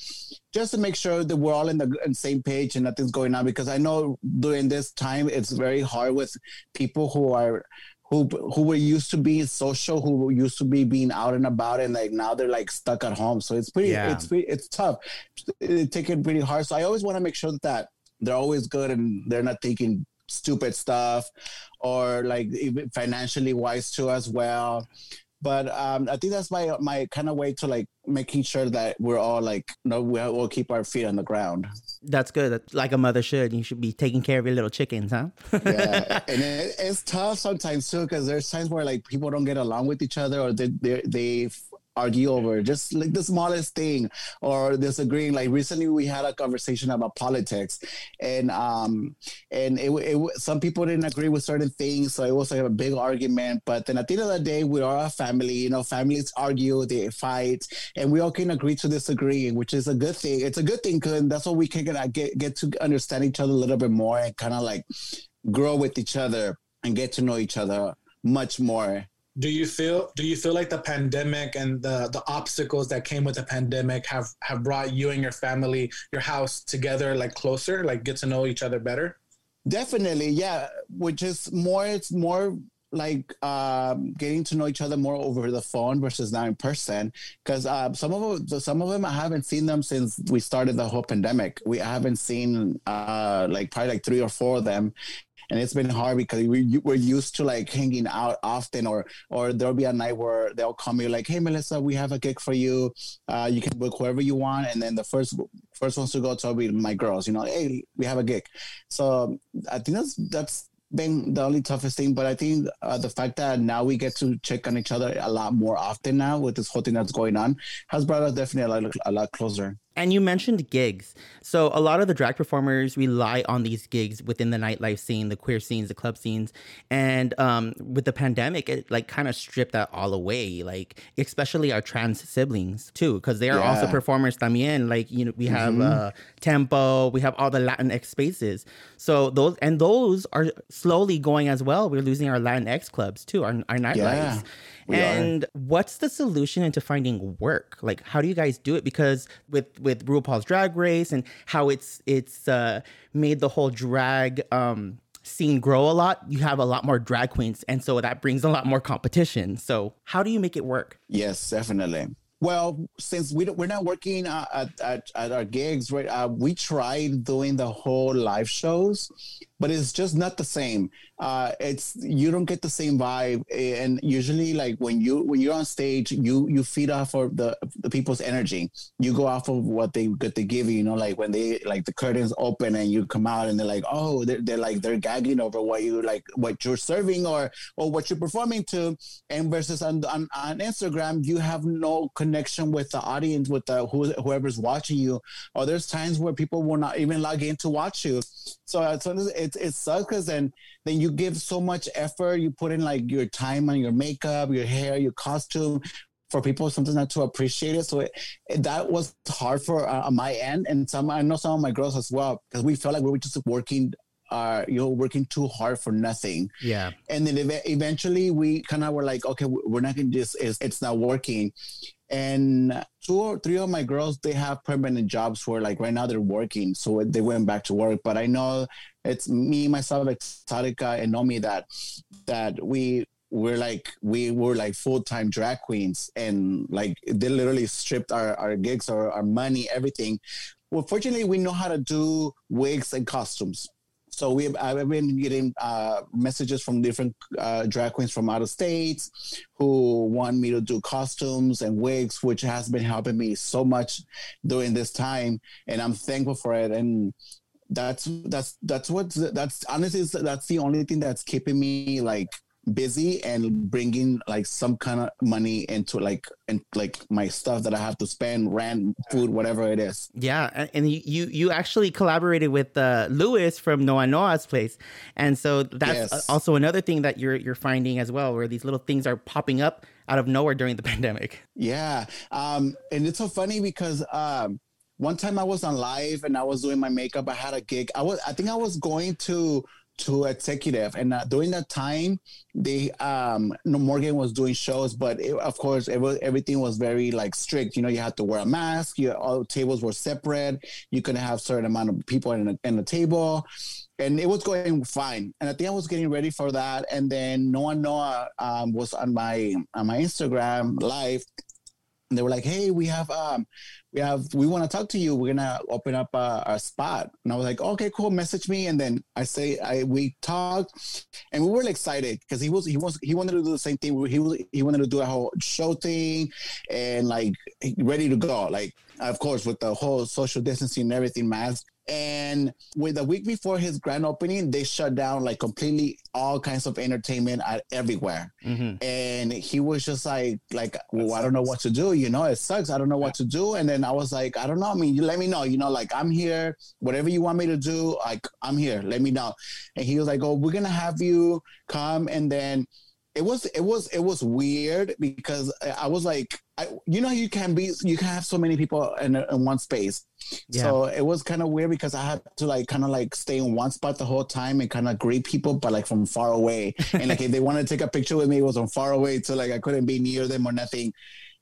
Just to make sure that we're all in the in the same page and nothing's going on. Because I know during this time it's very hard with people who are who who were used to being social, who were used to be being out and about, and like now they're like stuck at home. So it's pretty, Yeah. it's pretty, it's tough. It take it pretty hard. So I always want to make sure that they're always good and they're not thinking stupid stuff or like financially wise too as well. But um, I think that's my my kind of way to like making sure that we're all like no we'll, we'll keep our feet on the ground. That's good. That's like a mother should. You should be taking care of your little chickens, huh? yeah, and it, it's tough sometimes too because there's times where like people don't get along with each other or they they, they argue over just like the smallest thing or disagreeing. Like recently, we had a conversation about politics, and um and it, it some people didn't agree with certain things, so it was like a big argument. But then at the end of the day, we are a family. You know, families argue, they fight, and we all can agree to disagree, which is a good thing. It's a good thing because that's what we can get get, get to understand each other a little bit more and kind of like grow with each other and get to know each other much more. Do you feel do you feel like the pandemic and the the obstacles that came with the pandemic have have brought you and your family, your house together like closer, like get to know each other better? Definitely, yeah. Which is more, it's more like um, getting to know each other more over the phone versus now in person. Because uh, some of them, some of them, I haven't seen them since we started the whole pandemic. We haven't seen uh, like probably like three or four of them. And it's been hard because we, we're used to like hanging out often, or or there'll be a night where they'll call me like, "Hey, Melissa, we have a gig for you. Uh, you can book whoever you want." And then the first first ones to go to be my girls. You know, hey, we have a gig. So I think that's that's been the only toughest thing. But I think uh, the fact that now we get to check on each other a lot more often now with this whole thing that's going on has brought us definitely a lot, a lot closer. And you mentioned gigs. So a lot of the drag performers rely on these gigs within the nightlife scene, the queer scenes, the club scenes. And um, with the pandemic, it like kind of stripped that all away. Like especially our trans siblings too, because they are also Yeah. performers también. Like you know, we have uh, tempo, we have all the Latinx spaces. So those and those are slowly going as well. We're losing our Latinx clubs too, our our nightlives. Yeah, we are. and what's the solution into finding work? Like, how do you guys do it? Because with with RuPaul's Drag Race and how it's it's uh, made the whole drag um, scene grow a lot, you have a lot more drag queens, and so that brings a lot more competition. So, how do you make it work? Yes, definitely. Well, since we don't, we're not working uh, at, at, at our gigs, right? Uh, we tried doing the whole live shows, but it's just not the same. Uh, it's you don't get the same vibe, and usually, like when you when you're on stage, you you feed off of the the people's energy. You go off of what they get to give you. You know, like when they like the curtains open and you come out, and they're like, oh, they're, they're like they're gagging over what you like what you're serving or or what you're performing to, and versus on on, on Instagram, you have no connection with the audience, with the who, whoever's watching you. Or there's times where people will not even log in to watch you. So it's it, it sucks because then then you give so much effort. You put in like your time on your makeup, your hair, your costume for people sometimes not to appreciate it. So it, it- that was hard for uh, my end, and some I know some of my girls as well because we felt like we were just working. Uh, you know, working too hard for nothing. Yeah, and then ev- eventually we kind of were like okay we- we're not gonna just it's, it's not working. And two or three of my girls they have permanent jobs where like right now they're working. So they went back to work. But i know it's me myself exotica and nomi that that we we're like we were like full-time drag queens. And like they literally stripped our, our gigs our, our money everything. Well fortunately we know how to do wigs and costumes so we I've been getting uh, messages from different uh, drag queens from out of states who want me to do costumes and wigs, which has been helping me so much during this time, and I'm thankful for it. And that's that's that's what that's honestly that's the only thing that's keeping me like busy and bringing like some kind of money into like and like my stuff that I have to spend, rent, food, whatever it is. yeah, and, you you actually collaborated with uh, Luis from Noa Noa's place, and so that's Yes. also another thing that you're you're finding as well, where these little things are popping up out of nowhere during the pandemic. Yeah. Um, and it's so funny because um, one time I was on live and I was doing my makeup. I had a gig. I was, I think I was going to to executive. And uh, during that time, they um, no, Morgan was doing shows, but it, of course, it was, everything was very like strict. You know, you had to wear a mask. Your all tables were separate. You couldn't have certain amount of people in a, in the table and it was going fine. And I think I was getting ready for that. And then Noa Noa um, was on my on my Instagram live. And they were like, "Hey, we have um, we have we want to talk to you. We're gonna open up a, a, spot." And I was like, "Okay, cool. Message me." And then I say, I we talked, and we were excited because he was he was he wanted to do the same thing. He was he wanted to do a whole show thing, and like ready to go. Like of course with the whole social distancing and everything, mask. And with the week before his grand opening, they shut down like completely all kinds of entertainment at everywhere. Mm-hmm. And he was just like, like, well, I don't know what to do. You know, it sucks. I don't know what to do. And then I was like, I don't know. I mean, you let me know. You know, like I'm here. Whatever you want me to do, like I'm here. Let me know. And he was like, oh, we're gonna have you come and then it was it was it was weird because I was like, I, you know, you can be you can have so many people in, in one space. Yeah. So it was kind of weird because I had to like kind of like stay in one spot the whole time and kind of greet people, but like from far away. and like if they wanted to take a picture with me, it was from far away, so like I couldn't be near them or nothing.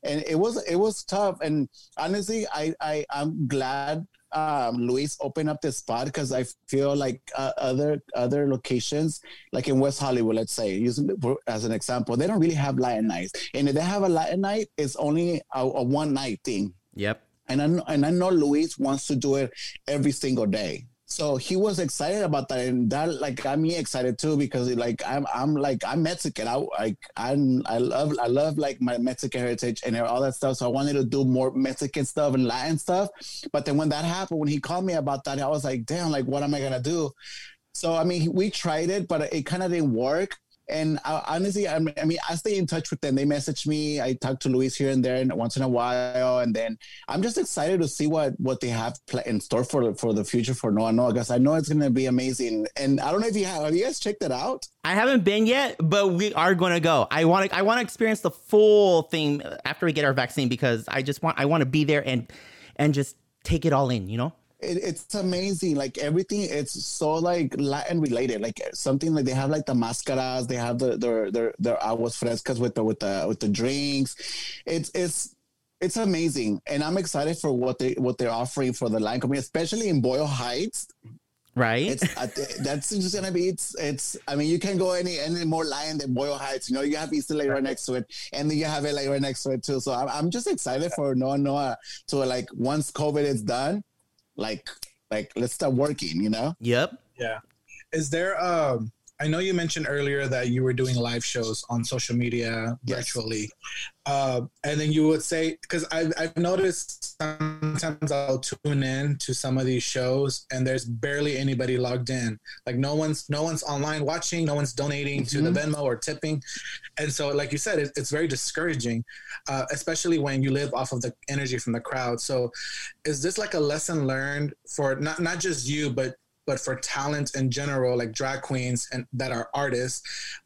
And it was it was tough. And honestly, I I I'm glad um, Luis open up this spot because I feel like uh, other other locations, like in West Hollywood, let's say, using as an example, they don't really have Latin nights, and if they have a Latin night, it's only a, a one night thing. Yep. And I and I know Luis wants to do it every single day. So he was excited about that. And that like got me excited too because like i'm i'm like i'm mexican. I like i'm i love i love like my mexican heritage and all that stuff. So i wanted to do more mexican stuff and latin stuff. But then when that happened when he called me about that i was like damn like what am i gonna do? So i mean we tried it but it kind of didn't work and I, honestly, I mean, I stay in touch with them. They message me. I talk to Luis here and there, and once in a while. And then I'm just excited to see what what they have in store for for the future for Noa Noa. Because I know it's going to be amazing. And I don't know if you have. Have you guys checked it out? I haven't been yet, but we are going to go. I want to. I want to experience the full thing after we get our vaccine because I just want. I want to be there and and just take it all in. You know it, it's amazing. Like everything, it's so like Latin related. Like something like they have like the mascaras, they have the their their their aguas frescas with the with the with the drinks. It's it's it's amazing, and I'm excited for what they what they're offering for the line company, especially in Boyle Heights. Right. It's that's just gonna be it's it's. I mean, you can go any any more Lion than Boyle Heights. You know, you have East LA right next to it, and then you have LA right next to it too. So I'm, I'm just excited for Noa Noa uh, to like once COVID is done like like let's start working you know? Yep. Yeah. Is there um I know you mentioned earlier that you were doing live shows on social media yes. virtually. Uh, and then you would say, because I've, I've noticed sometimes I'll tune in to some of these shows and there's barely anybody logged in. Like no one's, no one's online watching, no one's donating mm-hmm. to the mm-hmm. Venmo or tipping. And so, like you said, it, it's very discouraging, uh, especially when you live off of the energy from the crowd. So is this like a lesson learned for not, not just you, but but for talent in general, like drag queens and that are artists,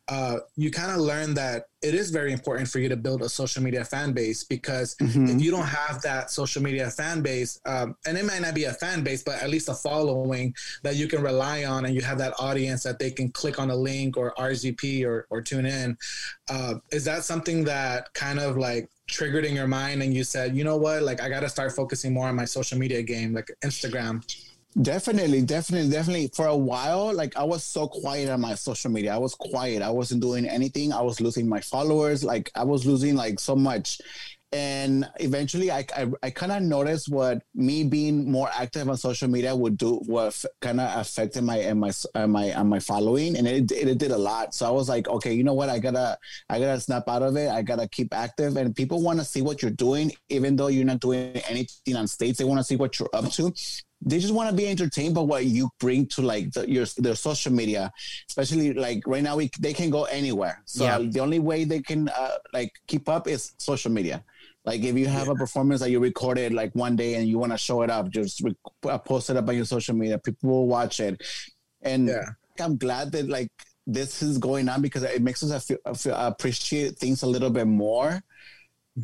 uh, you kind of learn that it is very important for you to build a social media fan base because mm-hmm. if you don't have that social media fan base, um, and it might not be a fan base, but at least a following that you can rely on, and you have that audience that they can click on a link or RSVP or, or tune in. Uh, is that something that kind of like triggered in your mind and you said, you know what, like I got to start focusing more on my social media game, like Instagram? Definitely, definitely, definitely. For a while, like I was so quiet on my social media. I was quiet. I wasn't doing anything. I was losing my followers. Like I was losing like so much. And eventually, I I, I kind of noticed what me being more active on social media would do. What kind of affected my and my and uh, my and my following, and it, it it did a lot. So I was like, okay, you know what? I gotta I gotta snap out of it. I gotta keep active, and people want to see what you're doing, even though you're not doing anything on stage. They want to see what you're up to they just want to be entertained by what you bring to like the, your their social media especially like right now we, they can go anywhere so yeah. the only way they can uh, like keep up is social media like if you have yeah. a performance that you recorded like one day and you want to show it up just re- uh, post it up on your social media people will watch it and yeah. i'm glad that like this is going on because it makes us feel, feel, appreciate things a little bit more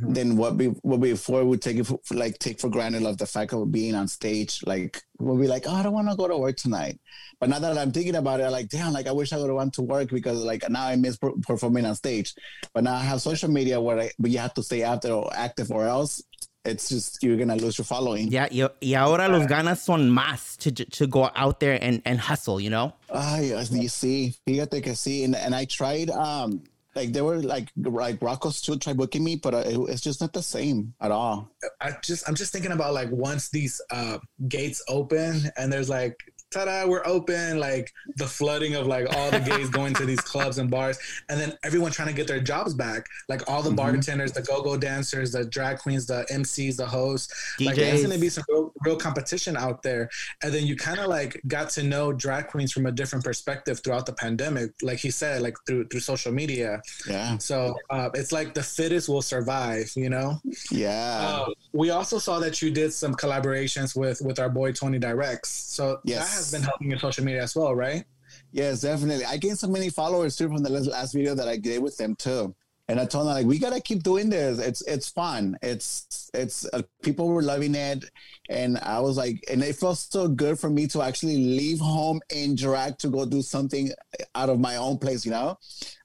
than what be what before we take it for, like take for granted of the fact of being on stage. Like we'll be like, oh, I don't want to go to work tonight. But now that I'm thinking about it, I'm like, damn, like I wish I would have went to work because like now I miss per- performing on stage. But now I have social media where I, but you have to stay after or active or else it's just you're gonna lose your following. Yeah, y, y ahora los ganas son más to to go out there and, and hustle, you know? Ah, you see, fíjate que sí. And, and I tried, um, like they were like like Rocco's still try booking me, but uh, it, it's just not the same at all. I just I'm just thinking about like once these uh, gates open and there's like ta-da, we're open, like the flooding of like all the gays going to these clubs and bars, and then everyone trying to get their jobs back, like all the Mm-hmm. bartenders, the go-go dancers, the drag queens, the MCs, the hosts, like there's gonna be some real, real competition out there, and then you kind of like got to know drag queens from a different perspective throughout the pandemic, like he said, like through through social media. Yeah, So uh, it's like the fittest will survive, you know. yeah. Uh, we also saw that you did some collaborations with with our boy Tony Directs. So Yes. that has been helping your social media as well, right? Yes, definitely. I gained so many followers too from the last- last video that I did with them too. And I told them like we gotta keep doing this. It's it's fun. It's it's uh, people were loving it, and I was like, and it felt so good for me to actually leave home in drag to go do something out of my own place. You know,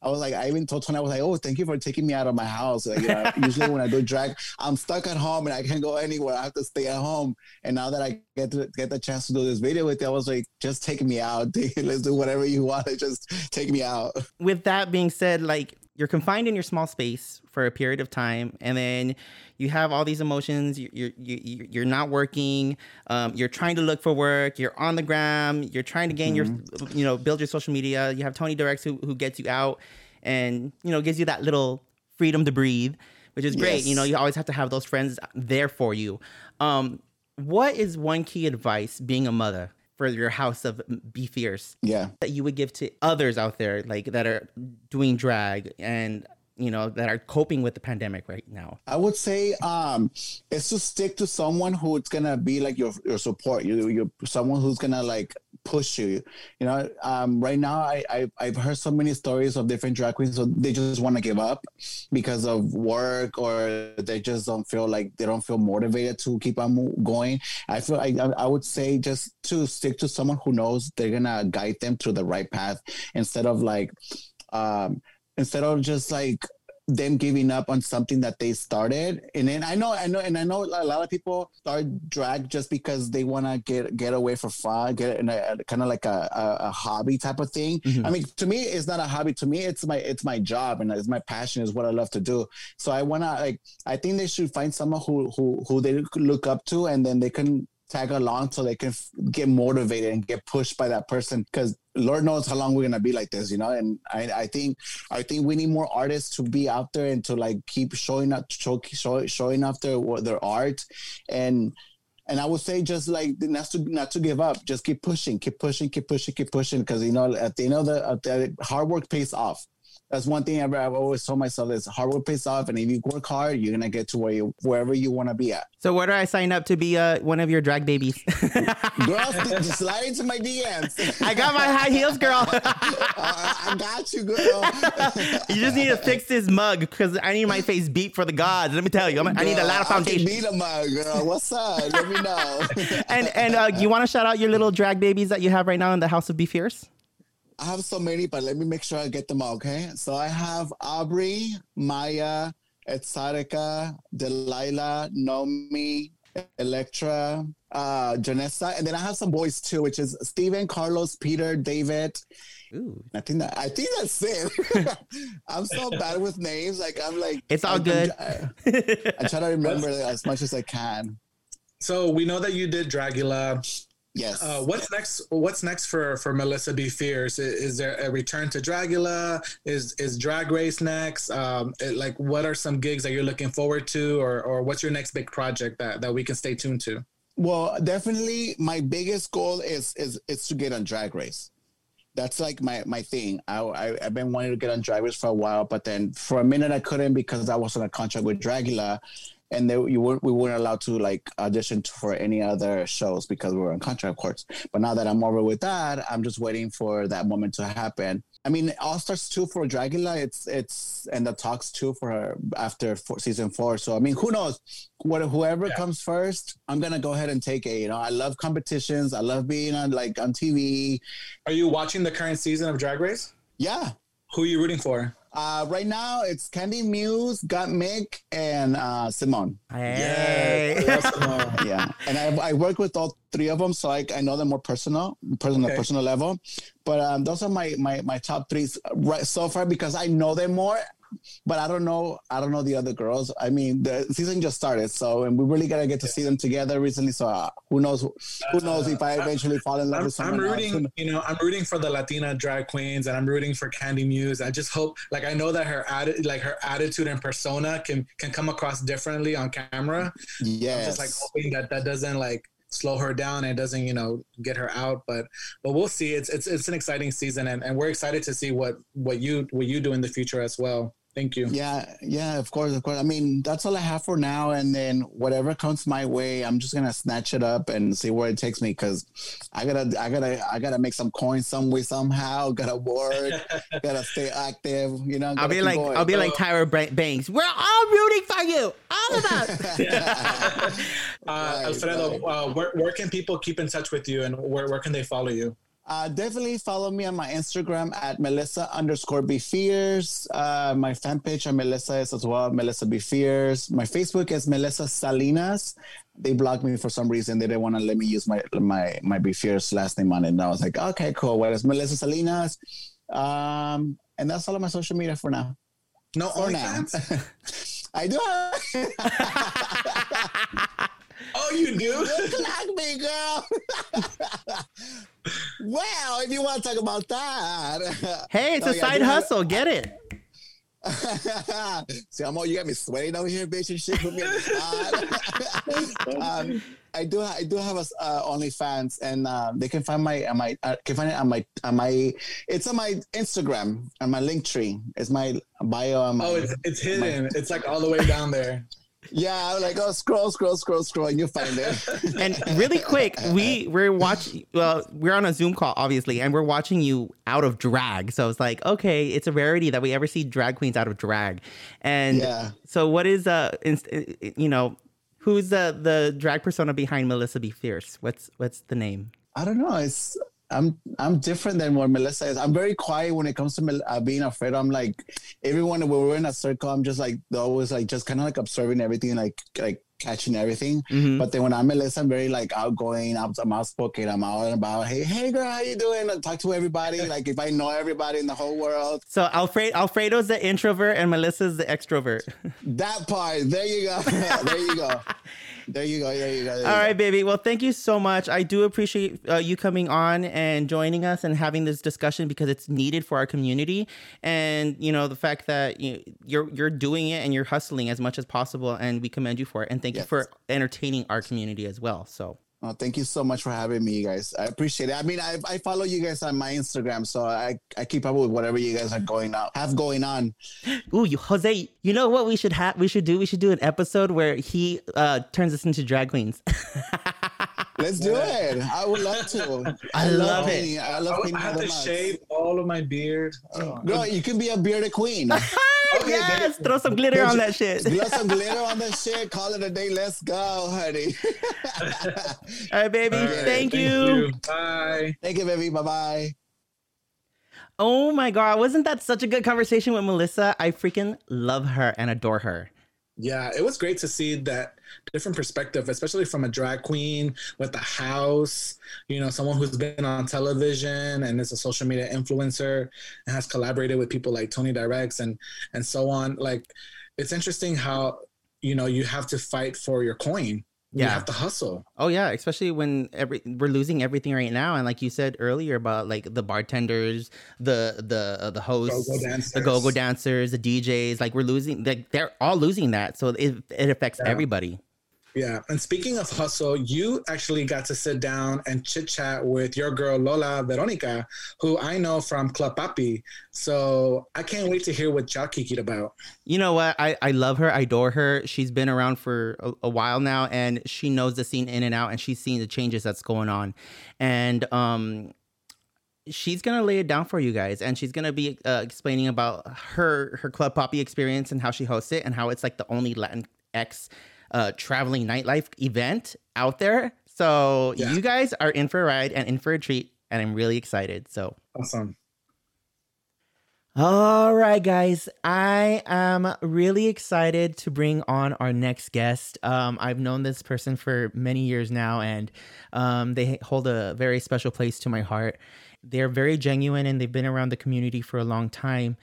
I was like, I even told Tony, I was like, oh, thank you for taking me out of my house. Like, you know, usually when I do drag, I'm stuck at home and I can't go anywhere. I have to stay at home. And now that I get to get the chance to do this video with you, I was like, just take me out. Let's do whatever you want. Just take me out. with that being said, like you're confined in your small space for a period of time, and then you have all these emotions. You, you, you, you're not working. Um, you're trying to look for work. You're on the gram. You're trying to gain your, you know, build your social media. You have Tony Directs who, who gets you out and, you know, gives you that little freedom to breathe, which is great. Yes. You know, you always have to have those friends there for you. Um, what is one key advice being a mother for your house of Be Fierce Yeah. that you would give to others out there like that are doing drag and you know that are coping with the pandemic right now I would say um is to stick to someone who's gonna be like your your support. You you someone who's gonna like push you. You know, um right now I, I I've heard so many stories of different drag queens so they just want to give up because of work or they just don't feel like they don't feel motivated to keep on going. I feel I I would say just to stick to someone who knows they're gonna guide them to the right path instead of like um instead of just like them giving up on something that they started. And then i know i know and i know a lot of people start drag just because they want to get get away for fun get in a, kind of like a, a, a hobby type of thing. Mhm. i mean to me it's not a hobby. To me it's my it's my job and it's my passion is what i love to do. So i want to like i think they should find someone who who who they look up to and then they can tag along so they can f- get motivated and get pushed by that person because lord knows how long we're gonna be like this you know and i i think i think we need more artists to be out there and to like keep showing up show, show, showing off their their art and and I would say just like not to not to give up, just keep pushing, keep pushing, keep pushing, keep pushing, because you know at the end of the, the hard work pays off. That's one thing I've, I've always told myself is hard work pays off, and if you work hard, you're gonna get to where you wherever you want to be at. so where do i sign up to be uh, one of your drag babies Girls, just slide into my DMs. i got my high heels girl Uh, I got you, girl. you just need to fix this mug because i need my face beat for the gods let me tell you I'm, i need a lot of foundation. I beat 'em up, girl. What's up? Let me know. and and uh, you want to shout out your little drag babies that you have right now in the house of be fierce I have so many, but let me make sure I get them all, okay? So I have Aubrey, Maya, Etsatica, Delilah, Nomi, Electra, uh, Janessa, and then I have some boys too, which is Steven, Carlos, Peter, David. Ooh. I think that I think that's it. I'm so bad with names. Like I'm like It's all I'm- good. I, I try to remember as much as I can. So we know that you did Dragula. Yes. Uh, what's next? What's next for for Melissa BeFierce? I- Is, there a return to Dragula? Is is Drag Race next? Um, it- like, what are some gigs that you're looking forward to, or or what's your next big project that that we can stay tuned to? Well, definitely my biggest goal is is is to get on drag race. That's like my my thing. I, I I've been wanting to get on drag race for a while, but then for a minute I couldn't because I was on a contract with Dragula, and they, you weren't we weren't allowed to like audition for any other shows because we were on contract, of course. But now that I'm over with that, I'm just waiting for that moment to happen. I mean, All Stars two for Dragula, it's it's and the talks two for her after four, season four. So I mean, who knows? What whoever yeah. comes first, I'm gonna go ahead and take it. You know, I love competitions. I love being on like on TV. Are you watching the current season of Drag Race? Yeah. Who are you rooting for? Uh, right now, it's Kandy Muse, Gottmik, and uh, Simone. Hey. Yeah, yeah. And I, I work with all three of them, so I, I know them more personal, personal, okay. personal level. But um, those are my my my top three right so far because I know them more but I don't know. I don't know the other girls. I mean, the season just started, so and we really gotta get to see them together recently. So uh, who knows? Who knows if I eventually fall in love I'm, with someone? I'm rooting. Else. You know, I'm rooting for the Latina drag queens, and I'm rooting for Kandy Muse. I just hope, like, I know that her atti- like her attitude and persona can can come across differently on camera. Yeah, I'm just like hoping that that doesn't like slow her down and doesn't you know get her out but but we'll see it's it's, it's an exciting season and, and we're excited to see what what you what you do in the future as well Thank you. Yeah, yeah, of course, of course. I mean, that's all I have for now. And then whatever comes my way, I'm just gonna snatch it up and see where it takes me. Cause I gotta, I gotta, I gotta make some coins some way somehow. Gotta work. gotta stay active. You know. I'll be like, going. I'll be like Tyra Banks. We're all rooting for you, all of us. uh, right, Alfredo, right. Uh, where, where can people keep in touch with you, and where, where can they follow you? Uh, definitely follow me on my Instagram at Melissa underscore be fierce. Uh, my fan page on Melissa is as well, Melissa be fierce. My Facebook is Melissa Salinas. They blocked me for some reason. They didn't want to let me use my my my be fierce last name on it. And I was like, okay, cool. Well, What is Melissa Salinas? Um, and that's all of my social media for now. No, for now. I do. oh, you do? Like me, girl. Well, if you want to talk about that. Hey, it's oh, a yeah, side hustle. Get it. See, I'm all you got me sweating over here, bitch, and shit. Put me on the spot. um, I do, I do have a uh, OnlyFans, and uh, they can find my, uh, my, uh, can find it on my, on my, it's on my Instagram, and my link tree. It's my bio. My, oh, it's, it's hidden. My, it's like all the way down there. Yeah, I'm like, oh, scroll, scroll, scroll, scroll, and you find it. and really quick, we we're watching. Well, we're on a Zoom call, obviously, and we're watching you out of drag. So it's like, okay, it's a rarity that we ever see drag queens out of drag. And yeah. so, what is uh, you know, who's the the drag persona behind Melissa BeFierce? What's what's the name? I don't know. It's I'm I'm different than what Melissa is. I'm very quiet when it comes to uh, being afraid. I'm like everyone when we're in a circle. I'm just like always like just kind of like observing everything, like like catching everything. Mm-hmm. But then when I'm Melissa, I'm very like outgoing. I'm, I'm outspoken. I'm out and about. Hey, hey, girl, how you doing? I talk to everybody. like if I know everybody in the whole world. So Alfred Alfredo's the introvert and Melissa's the extrovert. that part. There you go. there you go. There you go. There you go. There All you right, go. baby. Well, thank you so much. I do appreciate uh, you coming on and joining us and having this discussion because it's needed for our community. And you know the fact that you, you're you're doing it and you're hustling as much as possible, and we commend you for it. And thank yes. you for entertaining our community as well. So. Oh, thank you so much for having me, guys. I appreciate it. I mean, I, I follow you guys on my Instagram, so I, I keep up with whatever you guys are going on, have going on. Ooh, you, Jose, you know what we should have? We should do. We should do an episode where he uh, turns us into drag queens. Let's do it. I would love to. I, I love, love it. I love I, I have to shave all of my beard. Oh. Girl, you can be a bearded queen. Oh, okay, yes, throw some glitter on that shit. Throw some glitter on that shit. Call it a day. Let's go, honey. All right, baby. All right, thank, thank you. you. Bye. Thank you, baby. Bye bye. Oh my god, wasn't that such a good conversation with Melissa? I freaking love her and adore her. Yeah, it was great to see that different perspective, especially from a drag queen with a house, you know, someone who's been on television and is a social media influencer and has collaborated with people like Tony Directs and and so on. Like it's interesting how, you know, you have to fight for your coin yeah. you have to hustle. Oh yeah, especially when every we're losing everything right now, and like you said earlier about like the bartenders, the the uh, the hosts, go-go the go-go dancers, the DJs, like we're losing, like they're all losing that, so it it affects yeah. everybody. Yeah. And speaking of hustle, you actually got to sit down and chit chat with your girl Lola Veronica, who I know from Club Papi. So I can't wait to hear what y'all about. You know what? I, I love her. I adore her. She's been around for a, a while now and she knows the scene in and out and she's seen the changes that's going on. And um she's gonna lay it down for you guys and she's gonna be uh, explaining about her her club papi experience and how she hosts it and how it's like the only latin x uh, traveling nightlife event out there so Yeah. you guys are in for a ride and in for a treat and i'm really excited so Awesome. all right, guys. I am really excited to bring on our next guest. Um, I've known this person for many years now, and um, they hold a very special place to my heart. They're very genuine and they've been around the community for a long time.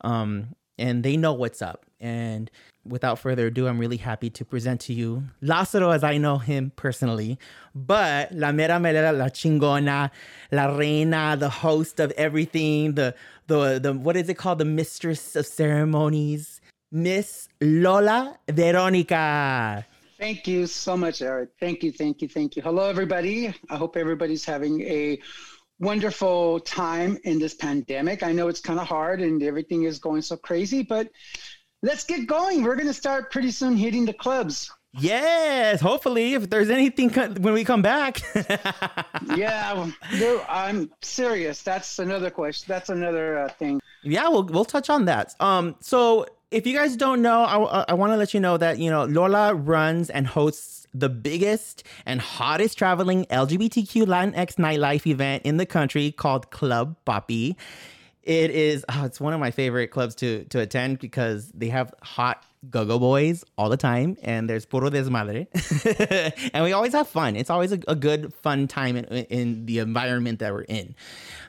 Um, and they know what's up. And without further ado, I'm really happy to present to you Lázaro as I know him personally, but La Mera Melera, La Chingona, La Reina, the host of everything, the the the what is it called? The mistress of ceremonies, Miss Lola Veronica. Thank you so much, Eric. Thank you, thank you, thank you. Hello, everybody. I hope everybody's having a wonderful time in this pandemic. I know it's kind of hard and everything is going so crazy, but let's get going. We're going to start pretty soon hitting the clubs. Yes, hopefully, if there's anything co- when we come back. Yeah, I'm serious. That's another question. That's another uh, thing. Yeah, we'll we'll touch on that. Um, so if you guys don't know, I, I want to let you know that you know Lola runs and hosts the biggest and hottest traveling LGBTQ Latinx nightlife event in the country called Club Papi. It is oh, it's one of my favorite clubs to to attend because they have hot go-go boys all the time and there's puro desmadre. And we always have fun. It's always a, a good fun time in, in the environment that we're in.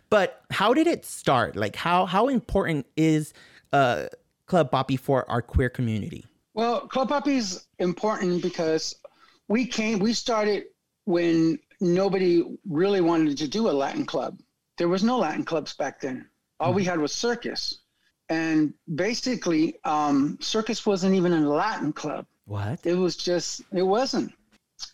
But how did it start? Like how how important is uh club Papi for our queer community? Well, Club Papi is important because we came, we started when nobody really wanted to do a Latin club. There was no Latin clubs back then. All we had was circus. And basically, um, circus wasn't even a Latin club. what It was just, it wasn't.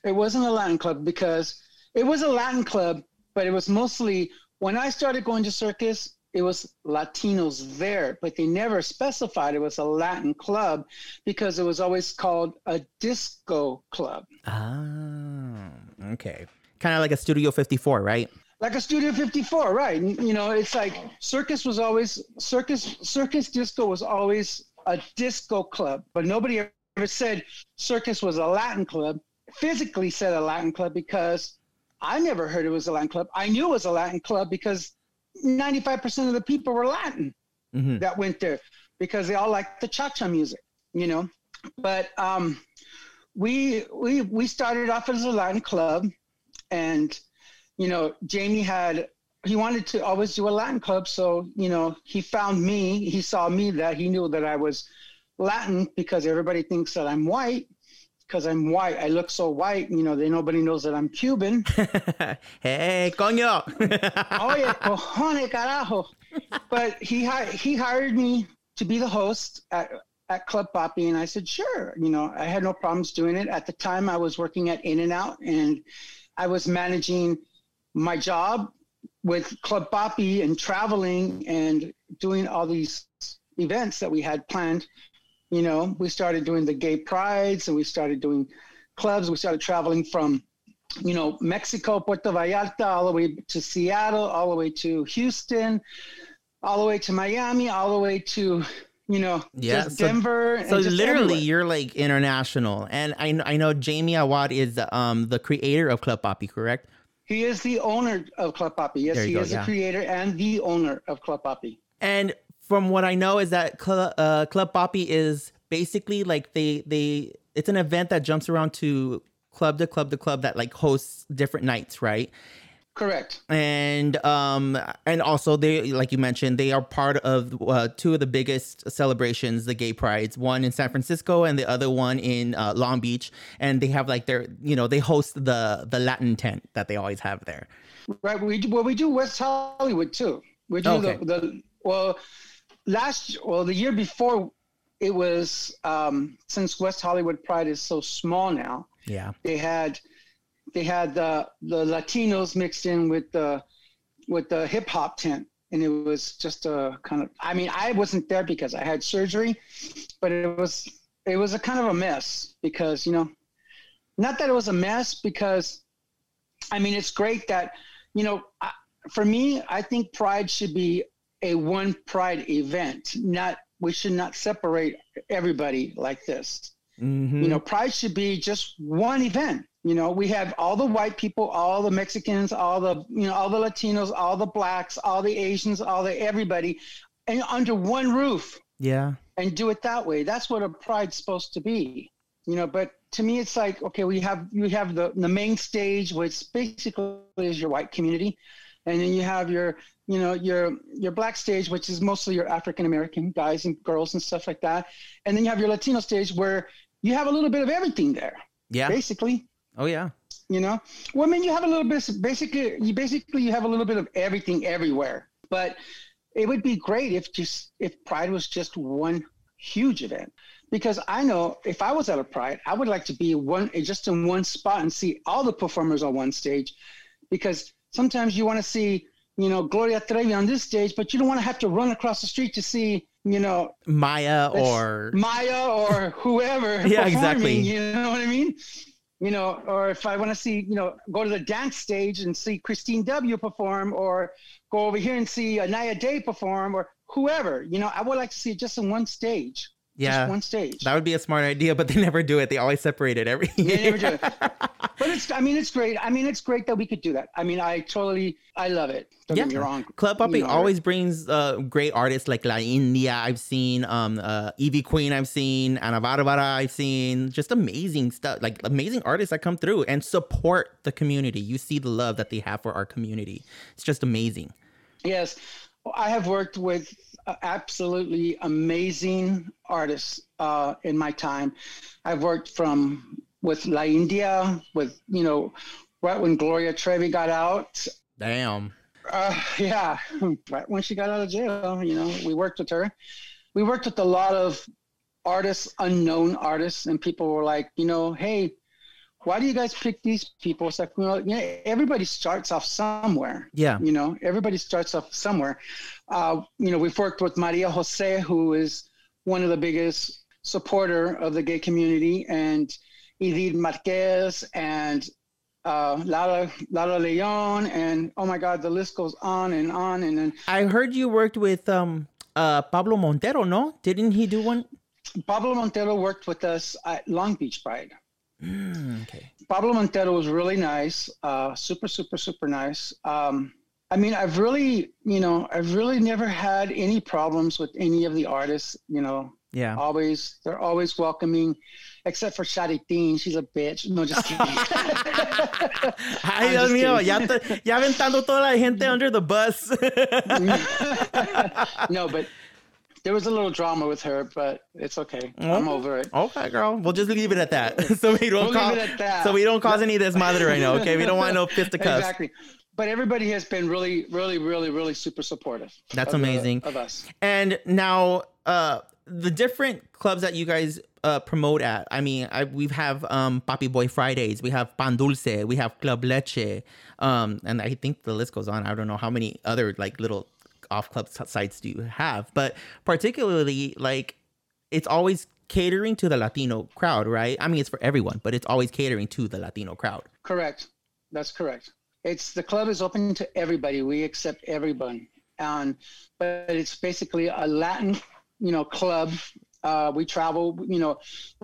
It wasn't a Latin club because it was a Latin club, but it was mostly, when I started going to circus, it was Latinos there, but they never specified it was a Latin club because it was always called a disco club. ah okay kind of like a studio 54 right like a Studio 54, right? You know, it's like circus was always circus circus disco was always a disco club, but nobody ever said circus was a Latin club. Physically said a Latin club because I never heard it was a Latin club. I knew it was a Latin club because 95% of the people were Latin Mhm. that went there because they all liked the cha-cha music, you know. But um, we we we started off as a Latin club, and you know, Jamie had he wanted to always do a Latin club, so you know, he found me. He saw me that he knew that I was Latin because everybody thinks that I'm white because I'm white. I look so white, you know. They nobody knows that I'm Cuban. hey coño Oye, cojones, carajo. But he hi- he hired me to be the host at at Club Papi, and I said sure. You know, I had no problems doing it. At the time, I was working at In-N-Out, and I was managing my job with Club Papi and traveling and doing all these events that we had planned. You know, we started doing the gay prides, and we started doing clubs. We started traveling from you know, Mexico, Puerto Vallarta, all the way to Seattle, all the way to Houston, all the way to Miami, all the way to, you know, Yeah, just so- Denver. so literally everywhere. you're like international and i, I know jamie awad is um the creator of club Papi, correct he is the owner of Club Papi. Yes, he go, is yeah. the creator and the owner of Club Papi. And from what I know is that Club, uh, Club Papi is basically like they they it's an event that jumps around to club to club to club that like hosts different nights, right? Correct. And um and also they like you mentioned they are part of uh, two of the biggest celebrations, the gay prides, one in San Francisco and the other one in uh, Long Beach, and they have like their you know they host the the Latin tent that they always have there. Right. We do, well, we do West Hollywood too. We do Okay. the, the well last well the year before it was um, since West Hollywood Pride is so small now. Yeah. They had they had the the Latinos mixed in with the with the hip hop tent, and it was just a kind of. I mean, I wasn't there because I had surgery, but it was it was a kind of a mess because you know, not that it was a mess because, I mean, it's great that you know, I, for me, I think Pride should be a one Pride event. Not we should not separate everybody like this. Mhm. You know, Pride should be just one event. You know, we have all the white people, all the Mexicans, all the you know, all the Latinos, all the blacks, all the Asians, all the everybody, and under one roof, yeah. and do it that way. That's what a Pride's supposed to be. You know, but to me, it's like okay, we have you have the the main stage, which basically is your white community, and then you have your you know your your black stage, which is mostly your African American guys and girls and stuff like that, and then you have your Latino stage where you have a little bit of everything there Yeah. basically. Oh yeah. you know? Well i mean you have a little bit basically you basically you have a little bit of everything everywhere. But it would be great if just if pride was just one huge event. Because i know if i was at a pride i would like to be one just in one spot and see all the performers on one stage. Because sometimes you want to see you know gloria trevi on this stage but you don't want to have to run across the street to see you know Maya or Maya or whoever. Yeah, exactly. You know what I mean? You know, or if I want to see, you know, go to the dance stage and see Kristine W perform, or go over here and see Inaya Day perform, or whoever. You know, I would like to see it just in one stage. Yeah. Just one stage. That would be a smart idea, but they never do it. They always separate it every year. They never do it. But it's, I mean, it's great. I mean, it's great that we could do that. I mean, I totally, I love it. Don't get me wrong. Club Papi always brings uh, great artists like La India. I've seen um, uh, Ivy Queen. I've seen Ana Barbara. I've seen just amazing stuff, like amazing artists that come through and support the community. You see the love that they have for our community. It's just amazing. Yes, I have worked with uh, absolutely amazing artists uh, in my time. I've worked from with La India, with you know, right when Gloria Trevi got out. Damn. Uh, yeah, right when she got out of jail, you know, we worked with her. We worked with a lot of artists, unknown artists, and people were like, you know, hey, why do you guys pick these people? It's like, well, you know, everybody starts off somewhere Yeah. you know everybody starts off somewhere uh, you know we've worked with maria jose who is one of the biggest supporter of the gay community and edith marquez and uh, Lara, Lara Leon, and oh my God, the list goes on and on. And then I heard you worked with um uh Pablo Montero, no? Didn't he do one? Pablo Montero worked with us at Long Beach Pride. Mm, okay. Pablo Montero was really nice, uh, super, super, super nice. Um, I mean, I've really, you know, I've really never had any problems with any of the artists. You know, Yeah. always they're always welcoming, except for Shaditin. She's a bitch. No, just kidding. Ay, Dios mío, ya, te- ya aventando toda la gente under the bus. no, but there was a little drama with her, but it's okay. I'm Oh. over it. okay, girl. We'll just leave it at that. so we don't We'll cause, leave it at that. so we don't cause any desmadre right now. Okay, we don't want no fisticuffs. Exactly. But everybody has been really, really, really, really super supportive. That's of amazing. of us. And now, uh, the different clubs that you guys uh, promote at. I mean, I, we have um, Papi Boy Fridays, we have Pan Dulce, we have Club Leche, um, and I think the list goes on. I don't know how many other like little off club sites do you have, but particularly like it's always catering to the Latino crowd, right? I mean, it's for everyone, but it's always catering to the Latino crowd. Correct. That's correct. It's the club is open to everybody. We accept everyone. Um, but it's basically a Latin, you know, club. Uh, we travel, you know,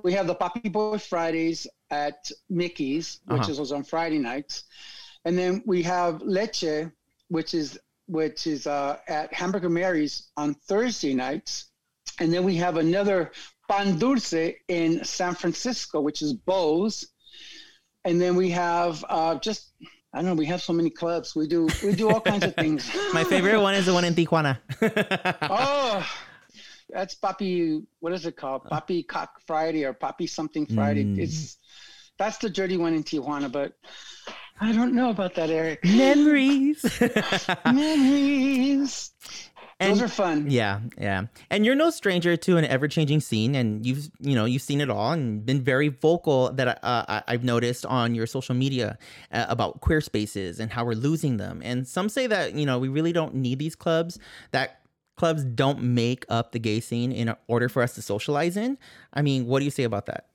we have the Papi Boy Fridays at Micky's, which Uh-huh. is was on Friday nights. And then we have Leche, which is which is uh, at Hamburger Mary's on Thursday nights. And then we have another Pan Dulce in San Francisco, which is Beaux. And then we have uh, just I don't know. We have so many clubs. We do we do all kinds of things. My favorite one is the one in Tijuana. Oh, that's Papi. What is it called? Papi Cock Friday or Papi something Friday. Mm. It's that's the dirty one in Tijuana, but I don't know about that, Eric. Memories. Memories. And Those are fun. yeah, yeah. And you're no stranger to an ever-changing scene, and you've you know you've seen it all and been very vocal that uh, I, I've noticed on your social media uh, about queer spaces and how we're losing them. And some say that you know we really don't need these clubs. That clubs don't make up the gay scene in order for us to socialize in. I mean, what do you say about that?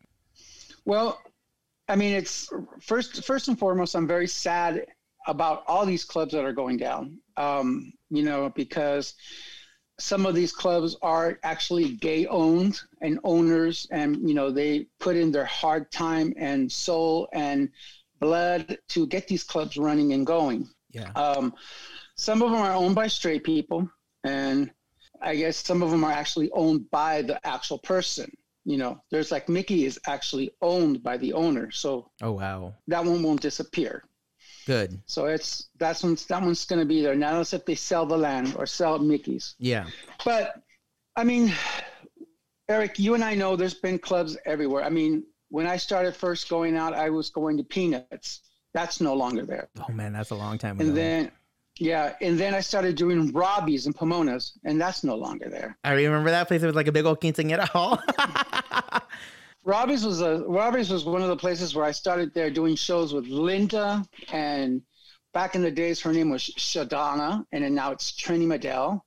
Well, I mean, it's first first and foremost. I'm very sad about all these clubs that are going down. Um, you know, because some of these clubs are actually gay owned and owners, and you know they put in their hard time and soul and blood to get these clubs running and going. Yeah. Um, some of them are owned by straight people, and I guess some of them are actually owned by the actual person. You know, there's like Micky is actually owned by the owner, so Oh wow. that one won't disappear. Good. So it's that's one's that one's going to be there. Not unless if they sell the land or sell Micky's. Yeah. But I mean, Eric, you and I know there's been clubs everywhere. I mean, when I started first going out, I was going to Peanuts. That's no longer there. Oh man, that's a long time ago. And then, yeah, and then I started doing Robbie's and Pomona's, and that's no longer there. I remember that place. It was like a big old quinceañera hall. Robbie's was a Robbie's was one of the places where I started there doing shows with Linda, and back in the days her name was Shadana, and then now it's Trini Medell.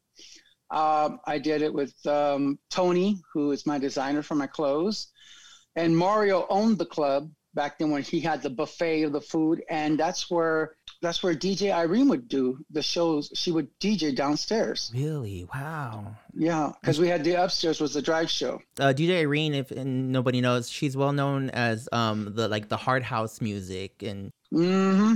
Um, I did it with um, Tony, who is my designer for my clothes, and Mario owned the club back then when he had the buffet of the food, and that's where that's where DJ Irene would do the shows. She would DJ downstairs. really? Wow. Yeah, because we had the upstairs was the drag show. uh, DJ Irene, if and nobody knows, she's well known as um the like the hard house music and hmm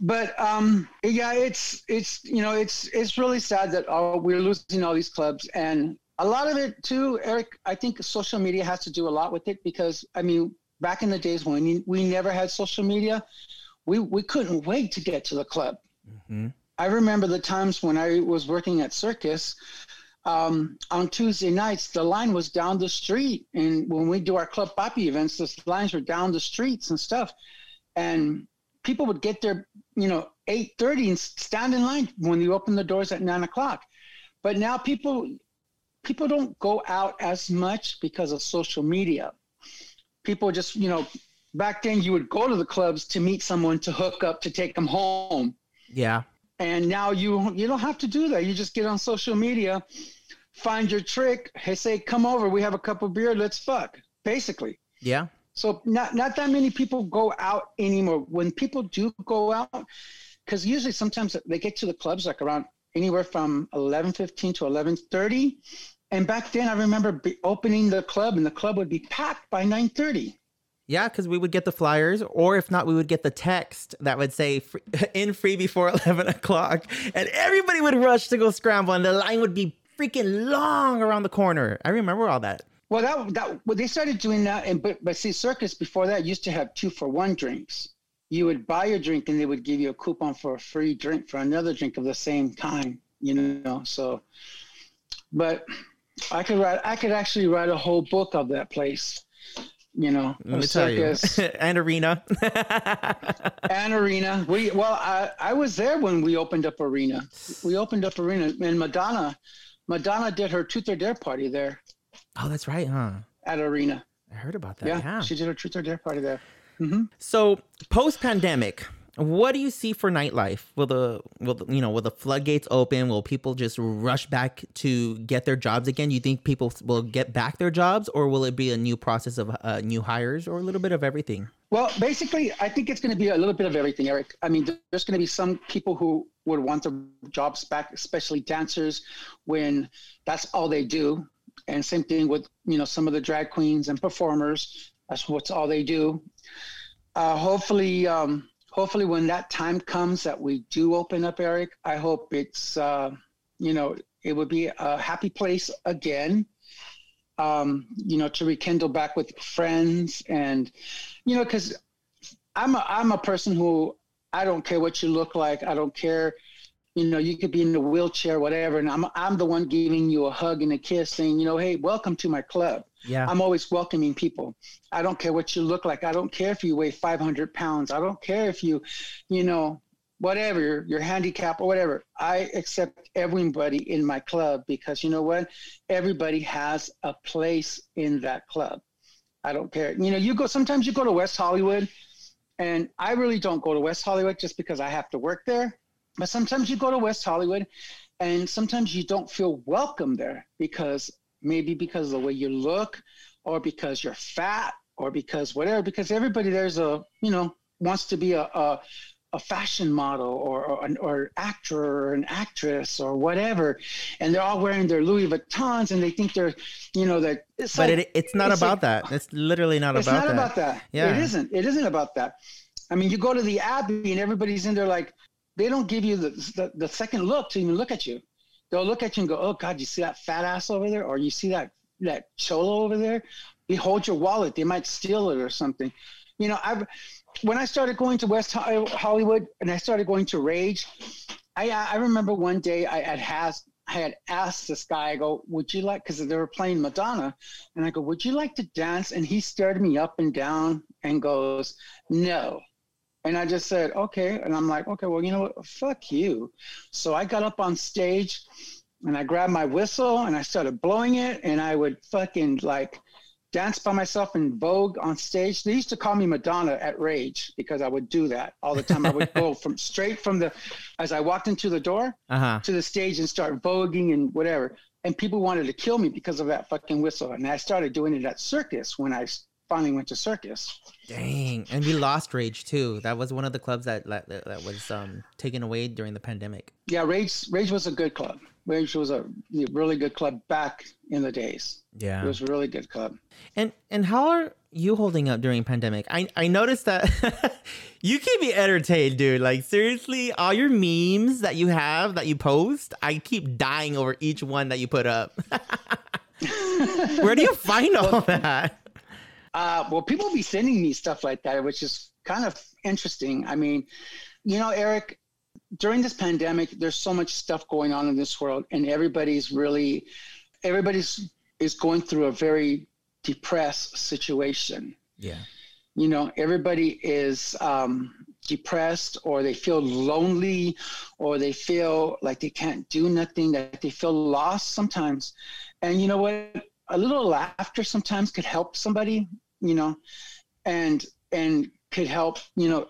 But um, yeah, it's it's you know it's it's really sad that uh, we're losing all these clubs, and a lot of it too, Eric. I think social media has to do a lot with it because I mean, back in the days when we, we never had social media, we we couldn't wait to get to the club. Mhm. I remember the times when I was working at Circus. Um, on Tuesday nights, the line was down the street, and when we do our Club Papi events, the lines were down the streets and stuff. And people would get there, you know, eight thirty and stand in line when you open the doors at nine o'clock. But now people people don't go out as much because of social media. People just, you know, back then you would go to the clubs to meet someone to hook up to take them home. Yeah. and now you you don't have to do that. You just get on social media find your trick hey say come over. We have a cup of beer. Let's fuck basically. Yeah. so not not that many people go out anymore. When people do go out because usually sometimes they get to the clubs like around anywhere from 11.15 to 11.30 and back then i remember opening the club and the club would be packed by 9.30 Yeah, because we would get the flyers, or if not, we would get the text that would say in free before 11 o'clock, and everybody would rush to go scramble, and the line would be freaking long around the corner. I remember all that. Well, that that well, they started doing that, and but but see, circus before that used to have two for one drinks. You would buy a drink, and they would give you a coupon for a free drink for another drink of the same kind. You know, so. But I could write. I could actually write a whole book of that place. You know, Let me tell you. circus and arena. and arena. We well, I I was there when we opened up arena. We opened up arena, and Madonna, Madonna did her truth or dare party there oh, that's right, huh? at arena. I heard about that. Yeah, yeah. she did her truth or dare party there. Mm-hmm. So post pandemic, what do you see for nightlife? Will the will the, you know will the floodgates open? Will people just rush back to get their jobs again? You think people will get back their jobs, or will it be a new process of uh, new hires, or a little bit of everything? Well, basically, I think it's going to be a little bit of everything, Eric. I mean, there's going to be some people who would want their jobs back, especially dancers, when that's all they do. And same thing with you know some of the drag queens and performers. That's what's all they do. Uh, hopefully, um, hopefully, when that time comes that we do open up, Eric, I hope it's uh, you know it would be a happy place again. Um, you know, to rekindle back with friends and you know, because I'm a, I'm a person who I don't care what you look like. I don't care. You know, you could be in a wheelchair, whatever, and I'm I'm the one giving you a hug and a kiss, saying, you know, hey, welcome to my club. Yeah, I'm always welcoming people. I don't care what you look like. I don't care if you weigh 500 pounds. I don't care if you, you know, whatever, your, your handicap or whatever. I accept everybody in my club because you know what? Everybody has a place in that club. I don't care. You know, you go sometimes you go to West Hollywood, and I really don't go to West Hollywood just because I have to work there. But sometimes you go to West Hollywood, and sometimes you don't feel welcome there because maybe because of the way you look, or because you're fat, or because whatever. Because everybody there's a you know wants to be a, a a fashion model or, or an or actor or an actress or whatever, and they're all wearing their Louis Vuittons and they think they're, you know, that. It's but like, it, it's not it's about like- that. It's literally not it's about not that. It's not about that. Yeah. It isn't. It isn't about that. I mean, you go to the Abbey and everybody's in there like they don't give you the, the the second look to even look at you. They'll look at you and go, "Oh God, you see that fat ass over there, or you see that that cholo over there? Behold your wallet. They might steal it or something." You know, I've when I started going to West Hollywood and I started going to Rage, I I remember one day I had has I had asked this guy, I go, would you like, because they were playing Madonna, and I go, would you like to dance? And he stared me up and down and goes, no. And I just said, okay. And I'm like, okay, well, you know what? Fuck you. So I got up on stage and I grabbed my whistle and I started blowing it and I would fucking like dance by myself in Vogue on stage. They used to call me Madonna at Rage because I would do that all the time. I would go from straight from the, as I walked into the door, Uh huh. to the stage and start voguing and whatever. And people wanted to kill me because of that fucking whistle. And I started doing it at circus when I finally went to circus. Dang. And we lost Rage too. That was one of the clubs that that, that was um taken away during the pandemic. Yeah, Rage Rage was a good club. Rage was a really good club back in the days. Yeah, it was a really good club. And and how are you holding up during pandemic? I I noticed that you keep me entertained, dude. Like seriously, all your memes that you have that you post, I keep dying over each one that you put up. Where do you find all that? Uh, well, people be sending me stuff like that, which is kind of interesting. I mean, you know, Eric, during this pandemic, there's so much stuff going on in this world, and everybody's really, everybody's is going through a very depressed situation. Yeah. You know, everybody is um, depressed, or they feel lonely, or they feel like they can't do nothing, that they feel lost sometimes. And you know what? A little laughter sometimes could help somebody, you know, and and could help, you know,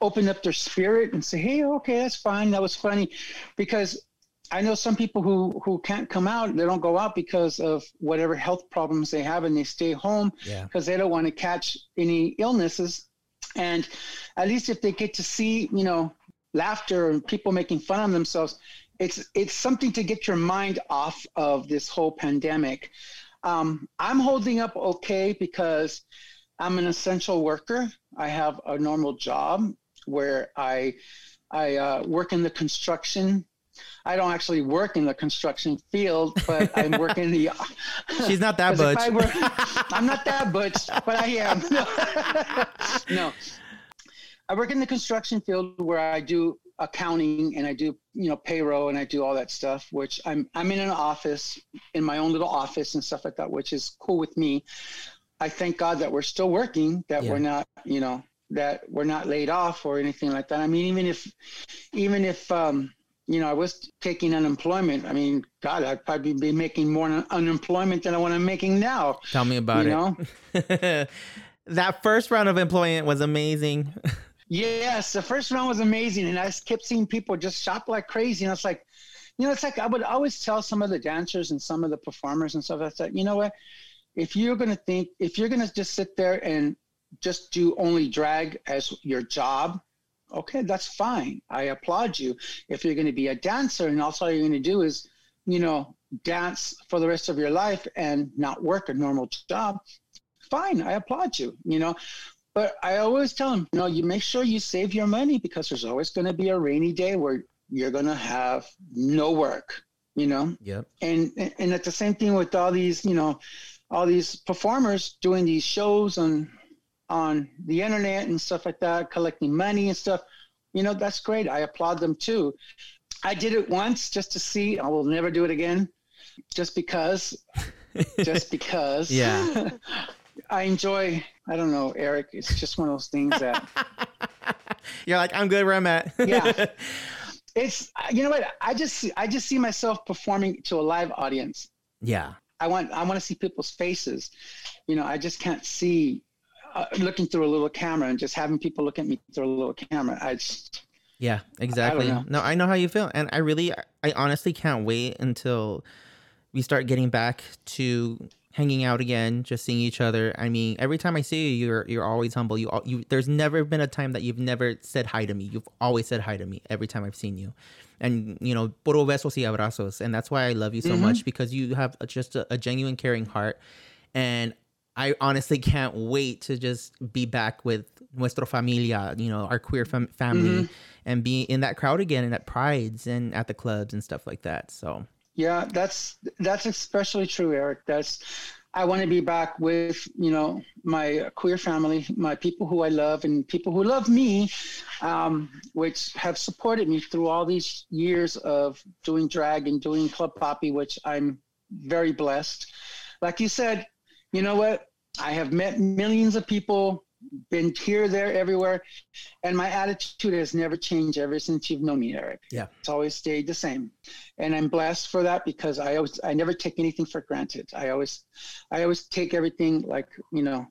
open up their spirit and say, "Hey, okay, that's fine. That was funny," because I know some people who who can't come out. They don't go out because of whatever health problems they have, and they stay home Yeah. because they don't want to catch any illnesses. And at least if they get to see, you know, laughter and people making fun of themselves, it's it's something to get your mind off of this whole pandemic. Um, I'm holding up okay because I'm an essential worker. I have a normal job where I I uh, work in the construction. I don't actually work in the construction field, but I work in the. She's not that butch. I were- I'm not that butch, but I am. no, I work in the construction field where I do accounting and I do you know payroll and I do all that stuff. Which I'm I'm in an office in my own little office and stuff like that, which is cool with me. I thank God that we're still working, that Yeah. we're not you know that we're not laid off or anything like that. I mean, even if even if um, you know I was taking unemployment, I mean, God, I'd probably be making more un- unemployment than what I'm making now. Tell me about you it. know. that first round of employment was amazing. Yes, the first round was amazing, and I kept seeing people just shop like crazy. And I was like, you know, it's like I would always tell some of the dancers and some of the performers and stuff. I said, you know what? If you're gonna think, if you're gonna just sit there and just do only drag as your job, okay, that's fine. I applaud you. If you're gonna be a dancer and also all you're gonna do is, you know, dance for the rest of your life and not work a normal job, fine. I applaud you. You know, but I always tell them, you know, you make sure you save your money because there's always going to be a rainy day where you're going to have no work, you know? Yep. And, and it's the same thing with all these, you know, all these performers doing these shows on, on the internet and stuff like that, collecting money and stuff. You know, that's great. I applaud them too. I did it once just to see. I will never do it again just because, just because. Yeah. I enjoy, I don't know, Eric. It's just one of those things that You're like, I'm good where I'm at. Yeah. it's you know what I just see, I just see myself performing to a live audience. yeah. I want I want to see people's faces. You know, I just can't see uh, looking through a little camera and just having people look at me through a little camera. I just Yeah, exactly. know. No, I know how you feel, and I really, I honestly can't wait until we start getting back to hanging out again, just seeing each other. I mean, every time I see you, you're you're always humble. You, you, there's never been a time that you've never said hi to me. You've always said hi to me every time I've seen you, and you know, puro besos y abrazos, and that's why I love you so mm-hmm. much because you have just a, a genuine, caring heart, and I honestly can't wait to just be back with nuestra familia, you know, our queer fam- family, mm-hmm. and be in that crowd again and at prides and at the clubs and stuff like that. So Yeah, that's that's especially true, Eric. That's I want to be back with you know my queer family, my people who I love, and people who love me, um, which have supported me through all these years of doing drag and doing Club Papi, which I'm very blessed. Like you said, you know what? I have met millions of people, been here, there, everywhere, and my attitude has never changed ever since you've known me, Eric. Yeah. It's always stayed the same and I'm blessed for that because I always I never take anything for granted. I always I always take everything like you know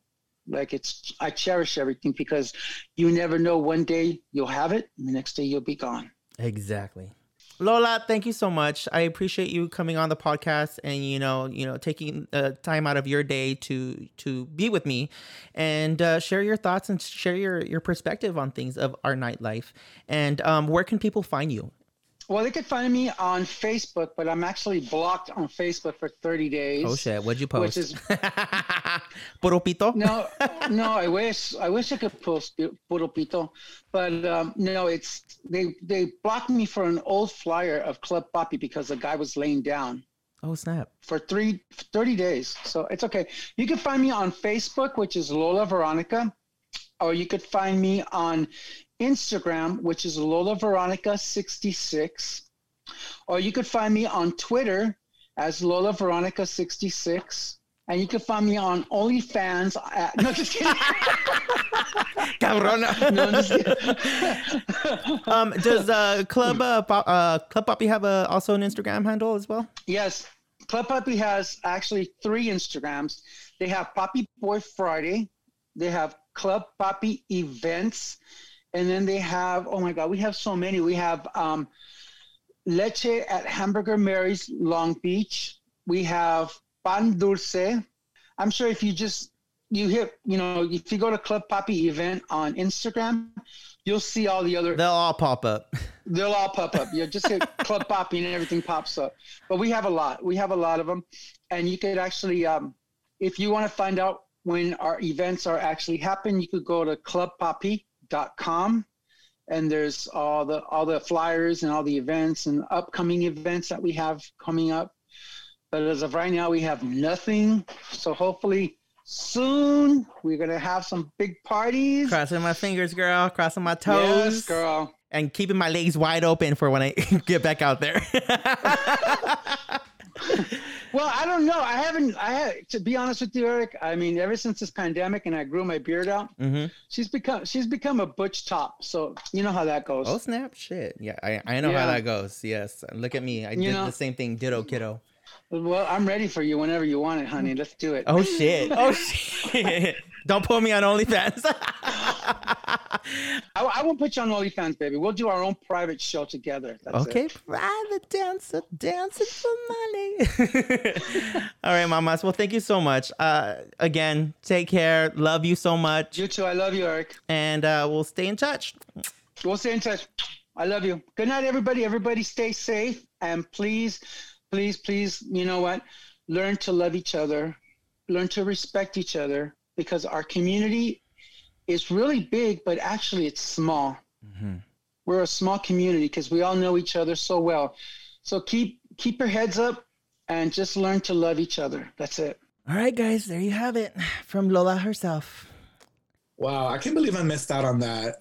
like it's I cherish everything because you never know one day you'll have it and the next day you'll be gone. Exactly. Lola, thank you so much. I appreciate you coming on the podcast and you know, you know, taking uh, time out of your day to to be with me and uh, share your thoughts and share your your perspective on things of our nightlife. And um, where can people find you? Well, they could find me on Facebook, but I'm actually blocked on Facebook for 30 days. Oh shit! What'd you post? Which is Puropito? no, no. I wish I wish I could post Puro Pito, but um, no. It's they they blocked me for an old flyer of Club Papi because the guy was laying down. Oh snap! for three, 30 days. So it's okay. You can find me on Facebook, which is Lola Veronica, or you could find me on Instagram, which is Lola Veronica 66, or you could find me on Twitter as Lola Veronica 66. And you can find me on OnlyFans. At, no, just kidding. Cabrona. no, just kidding. um, does uh, Club uh, Pop, uh, Club Papi have a, also an Instagram handle as well? Yes, Club Papi has actually three Instagrams. They have Papi Boy Friday, they have Club Papi Events, and then they have oh my God, we have so many. We have um, Leche at Hamburger Mary's Long Beach. We have Pan Dulce. I'm sure if you just you hit you know if you go to Club Papi event on Instagram, you'll see all the other They'll all pop up. They'll all pop up. You just hit Club Papi and everything pops up. But we have a lot. We have a lot of them, and you could actually, um, if you want to find out when our events are actually happening, you could go to clubpapi.com, and there's all the all the flyers and all the events and upcoming events that we have coming up. But as of right now, we have nothing. So hopefully soon we're gonna have some big parties. Crossing my fingers, girl. Crossing my toes. Yes, girl. And keeping my legs wide open for when I get back out there. Well, I don't know. I haven't. I had to be honest with you, Eric. I mean, ever since this pandemic and I grew my beard out, hmm she's become she's become a butch top. So you know how that goes. Oh snap! Shit. Yeah, I, I know Yeah. how that goes. Yes. Look at me. I You did know- the same thing. Ditto, kiddo. Well, I'm ready for you whenever you want it, honey. Let's do it. Oh shit. Oh shit. Don't put me on OnlyFans. I, I won't put you on OnlyFans, baby. We'll do our own private show together. That's okay, It. private dancer, dancing for money. All right, mamas. Well, thank you so much. Uh, again, take care. Love you so much, You too. I love you, Eric. and uh, we'll stay in touch. We'll stay in touch. I love you. Good night, everybody. Everybody stay safe. And please, please, please, you know what? Learn to love each other, learn to respect each other because our community is really big, but actually it's small. Mm-hmm. We're a small community because we all know each other so well. So keep keep your heads up and just learn to love each other. That's it. All right, guys. There you have it from Lola herself. Wow, I can't believe I missed out on that.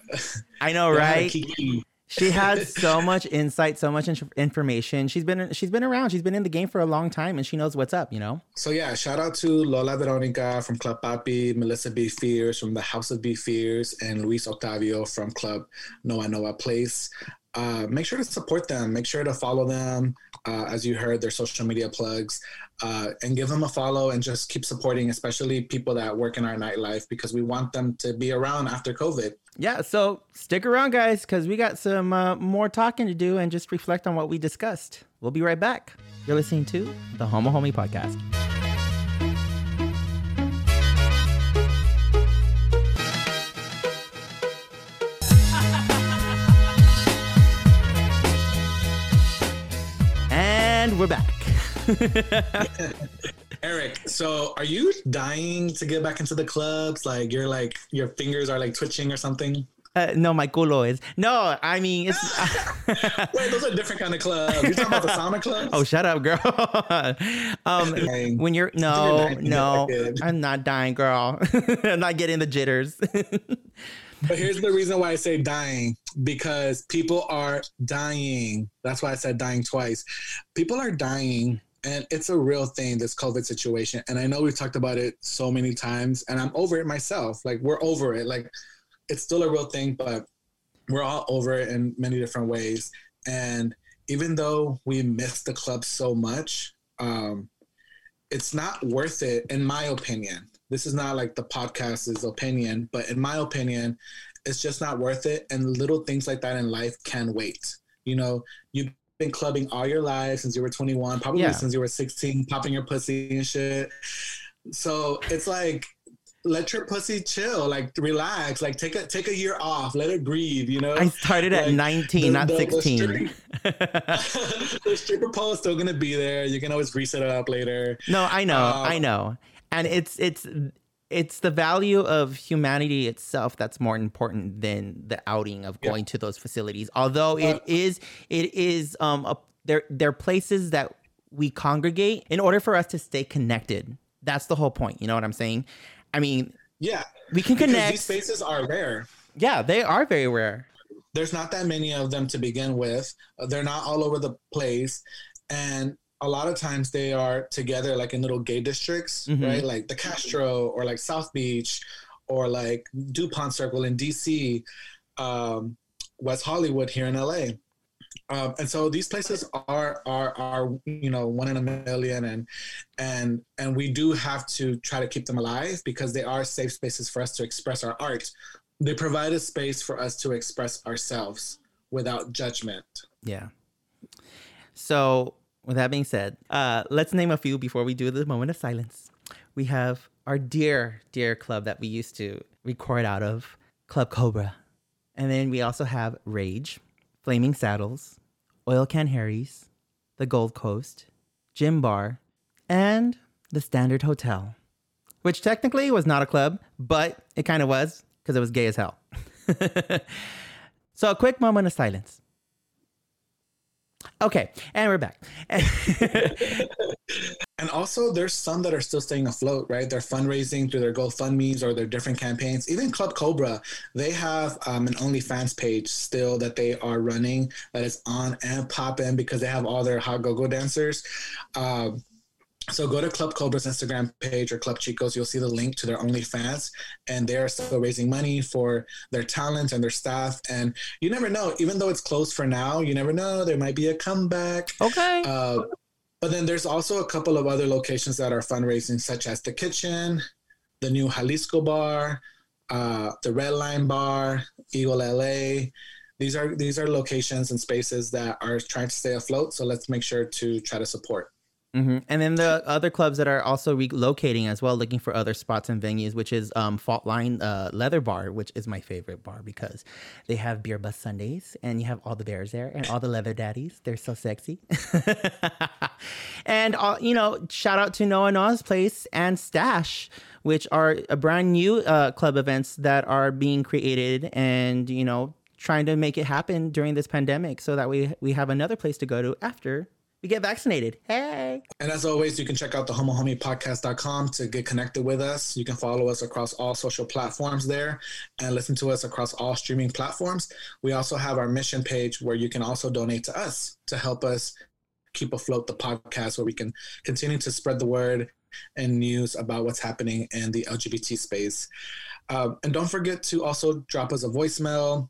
I know, right? Kiki. She has so much insight, so much in- information. She's been she's been around. She's been in the game for a long time, and she knows what's up. You know. So yeah, shout out to Lola Veronica from Club Papi, Melissa BeFierce from the House of BeFierce, and Luis Octavio from Club Noa Noa Place. Uh, make sure to support them. Make sure to follow them. Uh, as you heard, their social media plugs, uh, and give them a follow and just keep supporting, especially people that work in our nightlife, because we want them to be around after COVID. Yeah, so stick around, guys, because we got some uh, more talking to do and just reflect on what we discussed. We'll be right back. You're listening to the Homo Homie Podcast. And we're back. Eric, so are you dying to get back into the clubs? Like you're like your fingers are like twitching or something? Uh, no, my culo is. No, I mean it's. Wait, those are different kind of clubs. You're talking about the sauna clubs? oh, shut up, girl. um, Dang. when you're You're no, dying get no. I'm not dying, girl. I'm not getting the jitters. But here's the reason why I say dying because people are dying. That's why I said dying twice. People are dying, and it's a real thing, this COVID situation. And I know we've talked about it so many times, and I'm over it myself. Like, we're over it. Like, it's still a real thing, but we're all over it in many different ways. And even though we miss the club so much, um, it's not worth it, in my opinion. This is not like the podcast's opinion, but in my opinion, it's just not worth it. And little things like that in life can wait. You know, you've been clubbing all your life since you were 21, probably Yeah. since you were 16, popping your pussy and shit. So it's like, let your pussy chill, like relax, like take a take a year off, let it breathe. You know, I started at 19, the- not the- the 16. the stripper pole is still gonna be there. You can always reset it up later. no, I know, Uh, I know, and it's it's it's the value of humanity itself that's more important than the outing of Yeah. going to those facilities. Although it is it is um a, there there are places that we congregate in order for us to stay connected. That's the whole point. You know what I'm saying? I mean, Yeah, we can connect. these spaces are rare. yeah, they are very rare. There's not that many of them to begin with. They're not all over the place, and a lot of times they are together, like in little gay districts, Mhm. right? Like the Castro or like South Beach or like Dupont Circle in DC, um, West Hollywood here in LA. Um, and so these places are are are you know one in a million and and and we do have to try to keep them alive because they are safe spaces for us to express our art they provide a space for us to express ourselves without judgment Yeah. So, with that being said, uh, let's name a few before we do the moment of silence. We have our dear, dear club that we used to record out of, Club Cobra. And then we also have Rage, Flaming Saddles, Oil Can Harry's, the Gold Coast, Gym Bar, and the Standard Hotel, which technically was not a club, but it kind of was because it was gay as hell. so, a quick moment of silence. Okay, and we're back. and also there's some that are still staying afloat right? They're fundraising through their gofundme's or their different campaigns. Even club cobra they have um, an onlyfans page still that they are running that is on and popping because they have all their hot go-go dancers. Um, so go to Club Cobra's Instagram page or Club Chicos. You'll see the link to their OnlyFans, and they are still raising money for their talent and their staff. And you never know, even though it's closed for now, you never know there might be a comeback. okay. Uh, but then there's also a couple of other locations that are fundraising, such as the Kitchen, the new Jalisco Bar, uh, the Red Line Bar, Eagle LA. These are these are locations and spaces that are trying to stay afloat. So let's make sure to try to support. Hmm And then the other clubs that are also relocating as well, looking for other spots and venues, which is um, Fault Line uh, Leather Bar, which is my favorite bar because they have beer bus Sundays and you have all the bears there and all the leather daddies. They're so sexy. and, uh, you know, shout out to Noa Noa's Place and Stash, which are a brand new uh, club events that are being created and, you know, trying to make it happen during this pandemic so that we, we have another place to go to after we get vaccinated. Hey. And as always, you can check out the homohomiepodcast.com to get connected with us. You can follow us across all social platforms there and listen to us across all streaming platforms. We also have our mission page where you can also donate to us to help us keep afloat the podcast where we can continue to spread the word and news about what's happening in the LGBT space. Uh, and don't forget to also drop us a voicemail,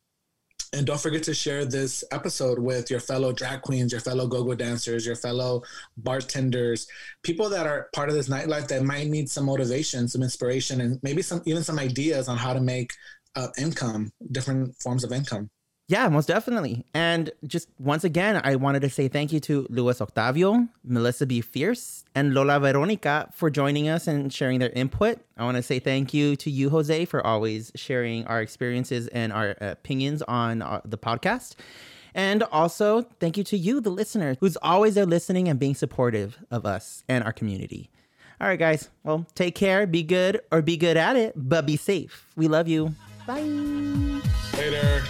and don't forget to share this episode with your fellow drag queens, your fellow go go dancers, your fellow bartenders, people that are part of this nightlife that might need some motivation, some inspiration, and maybe some even some ideas on how to make uh, income, different forms of income. Yeah, most definitely. And just once again, I wanted to say thank you to Luis Octavio, Melissa BeFierce, and Lola Veronica for joining us and sharing their input. I want to say thank you to you, Jose, for always sharing our experiences and our opinions on uh, the podcast. And also, thank you to you, the listener, who's always there listening and being supportive of us and our community. All right, guys. Well, take care, be good, or be good at it, but be safe. We love you. Bye. Later.